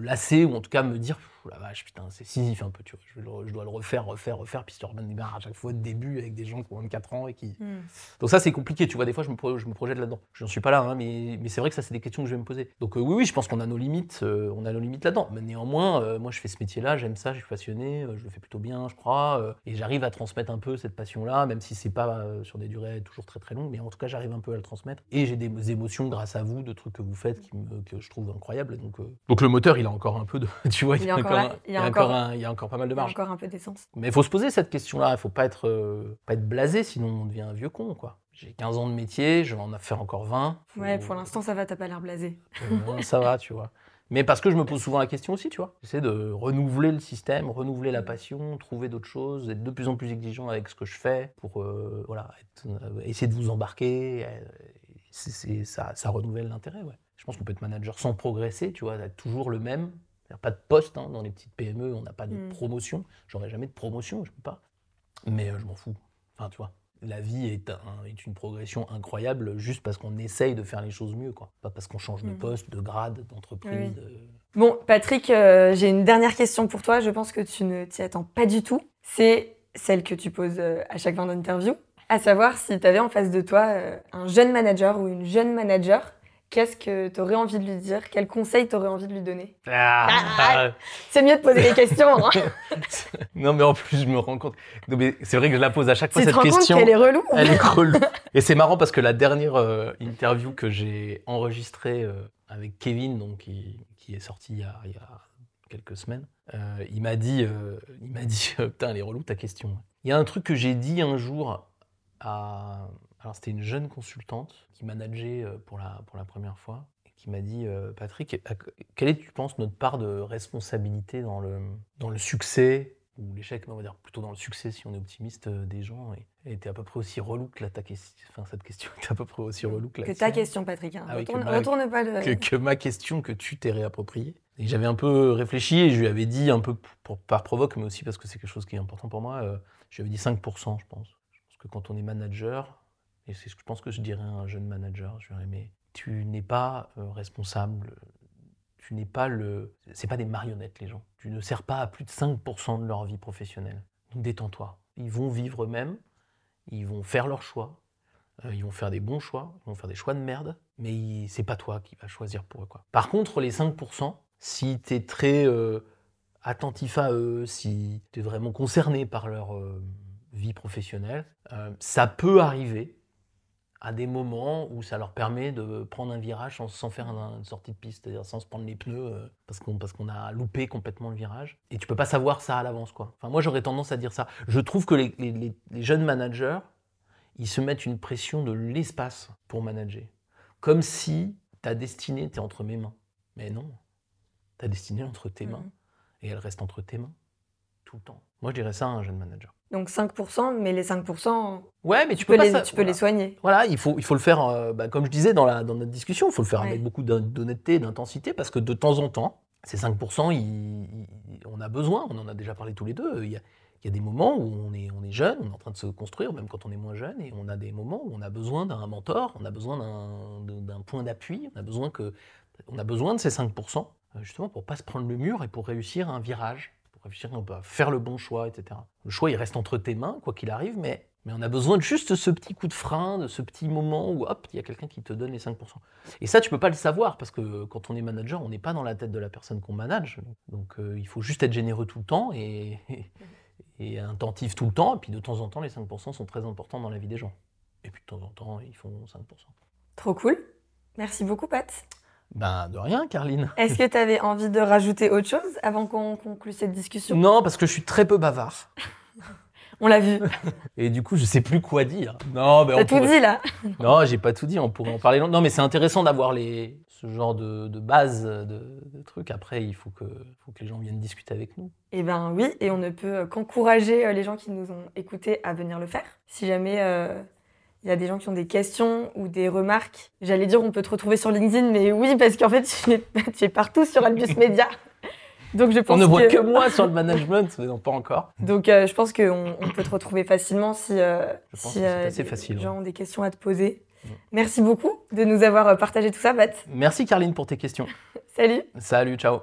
lasser, ou en tout cas me dire, la vache, putain, c'est Sisyphe un peu, tu vois. Je, dois le refaire, refaire, refaire, puis je te remets à chaque fois de début avec des gens qui ont 24 ans et qui. Hmm. Donc ça, c'est compliqué, tu vois. Des fois, je me, je me projette là-dedans. Je n'en suis pas là, hein, mais, mais c'est vrai que ça, c'est des questions que je vais me poser. Donc euh, oui, oui, je pense qu'on a nos limites, euh, on a nos limites là-dedans. Mais néanmoins, euh, moi, je fais ce métier-là, j'aime ça, je suis passionné, je le fais plutôt bien, je crois, et j'arrive à transmettre un peu cette passion-là, même si c'est pas sur des durées toujours très très longues, mais en tout cas, j'arrive un peu à le transmettre. Et j'ai des émotions grâce à vous, de trucs que vous faites qui que je trouve incroyables. Donc, donc le moteur, il a encore un peu de, [LAUGHS] tu vois, il, a encore, encore encore pas mal de marge. encore un peu d'essence. Mais il faut se poser cette question-là. Il ne faut pas être, euh, pas être blasé, sinon on devient un vieux con. quoi. J'ai 15 ans de métier, je vais en faire encore 20. Ouais, pour l'instant, ça va, t'as pas l'air blasé. ça va, tu vois. Mais parce que je me pose souvent la question aussi, tu vois. J'essaie de renouveler le système, renouveler la passion, trouver d'autres choses, être de plus en plus exigeant avec ce que je fais pour euh, voilà, euh, essayer de vous embarquer. C'est, ça, ça renouvelle l'intérêt, ouais. Je pense qu'on peut être manager sans progresser, tu vois, être toujours le même, il a pas de poste hein, dans les petites PME, on n'a pas de mm. promotion. J'aurais jamais de promotion, je ne peux pas. Mais euh, je m'en fous. Enfin, tu vois, la vie est, est, une progression incroyable juste parce qu'on essaye de faire les choses mieux, quoi. Pas parce qu'on change de mm. poste, de grade, d'entreprise. Bon, Patrick, euh, j'ai une dernière question pour toi. Je pense que tu ne t'y attends pas du tout. C'est celle que tu poses euh, à chaque fin d'interview, à savoir si tu avais en face de toi un jeune manager ou une jeune manager qu'est-ce que tu aurais envie de lui dire? Quel conseil tu aurais envie de lui donner? Ah. Ah, C'est mieux de poser des questions. Hein. [LAUGHS] non, mais en plus, je me rends compte. C'est vrai que je la pose à chaque fois, cette te question. Compte qu'elle est relou. Elle est relou. Et c'est marrant parce que la dernière euh, interview que j'ai enregistrée euh, avec Kevin, donc, qui, qui est sortie il y, a, il y a, quelques semaines, euh, il m'a dit, il m'a dit [LAUGHS] Putain, elle est relou ta question. Il y a un truc que j'ai dit un jour à alors c'était une jeune consultante qui manageait euh, pour la, pour la première fois et qui m'a dit euh, Patrick, quelle est, tu penses, notre part de responsabilité dans le, dans le succès ou l'échec, on va dire plutôt dans le succès si on est optimiste euh, des gens? Et elle était à peu près aussi relou que la, ta question. Enfin, cette question [LAUGHS] était à peu près aussi relou que la Que ta question, Patrick. Hein. Ah retourne, pas le... que, que, ma question que tu t'es réappropriée. Et j'avais un peu réfléchi et je lui avais dit, un peu pour, par provoque, mais aussi parce que c'est quelque chose qui est important pour moi, je lui avais dit 5%, je pense. Je pense que quand on est manager, et c'est ce que je pense que je dirais à un jeune manager. Je dirais, mais tu n'es pas euh, responsable, tu n'es pas le. C'est pas des marionnettes, les gens. Tu ne sers pas à plus de 5% de leur vie professionnelle. Donc détends-toi. Ils vont vivre eux-mêmes, ils vont faire leurs choix, euh, ils vont faire des bons choix, ils vont faire des choix de merde, mais c'est pas toi qui vas choisir pour eux. Quoi. Par contre, les 5%, si tu es très euh, attentif à eux, si tu es vraiment concerné par leur vie professionnelle, ça peut arriver à des moments où ça leur permet de prendre un virage sans, faire une sortie de piste, c'est-à-dire sans se prendre les pneus euh, parce qu'on parce qu'on a loupé complètement le virage. Et tu peux pas savoir ça à l'avance, quoi. Enfin, moi, j'aurais tendance à dire ça. Je trouve que les, les, jeunes managers, ils se mettent une pression de l'espace pour manager, comme si ta destinée était entre mes mains. Mais non, ta destinée est entre tes mains mmh. et elle reste entre tes mains. tout le temps. Moi, je dirais ça à un jeune manager. Donc 5%, mais les 5%, Ouais, mais tu, tu peux, les, tu peux les soigner. Voilà, il faut, il faut le faire, euh, bah, comme je disais dans, la, dans notre discussion, il faut le faire Ouais. avec beaucoup d'hon- d'honnêteté, d'intensité, parce que de temps en temps, ces 5%, il- il- on a besoin, on en a déjà parlé tous les deux, il y a, il y a des moments où on est, on est jeune, on est en train de se construire, même quand on est moins jeune, et on a des moments où on a besoin d'un mentor, on a besoin d'un- point d'appui, on a besoin que, on a besoin de ces 5%, euh, justement pour pas se prendre le mur et pour réussir un virage, pour réussir à faire le bon choix, etc. Le choix, il reste entre tes mains, quoi qu'il arrive, mais, mais on a besoin de juste ce petit coup de frein, de ce petit moment où, hop, il y a quelqu'un qui te donne les 5%. Et ça, tu peux pas le savoir, parce que quand on est manager, on n'est pas dans la tête de la personne qu'on manage. Donc, euh, il faut juste être généreux tout le temps et, et attentif tout le temps. Et puis, de temps en temps, les 5% sont très importants dans la vie des gens. Et puis, de temps en temps, ils font 5%. Trop cool. Merci beaucoup, Pat. Ben, de rien, Carline. Est-ce que tu avais envie de rajouter autre chose avant qu'on conclue cette discussion? Non, parce que je suis très peu bavard. [LAUGHS] On l'a vu. [LAUGHS] Et du coup, je sais plus quoi dire. Non, mais T'as on tout pourrait- dit là. [LAUGHS] Non, j'ai pas tout dit, on pourrait en parler longtemps. Non, mais c'est intéressant d'avoir les... ce genre de, de base de, de trucs. Après, il faut que, faut que les gens viennent discuter avec nous. Eh ben oui, et on ne peut qu'encourager euh, les gens qui nous ont écoutés à venir le faire. Si jamais euh, il y a des gens qui ont des questions ou des remarques, j'allais dire on peut te retrouver sur LinkedIn, mais oui, parce qu'en fait, [LAUGHS] tu es, tu es partout sur Albus Media. Donc je pense On ne voit que, que moi [LAUGHS] sur le management, mais non, pas encore. Donc euh, je pense qu'on on peut te retrouver facilement si, euh, Je pense si euh, facile, gens ouais. ont des questions à te poser. Mm. Merci beaucoup de nous avoir partagé tout ça, Bat. Merci, Carline, pour tes questions. [LAUGHS] Salut Salut, ciao.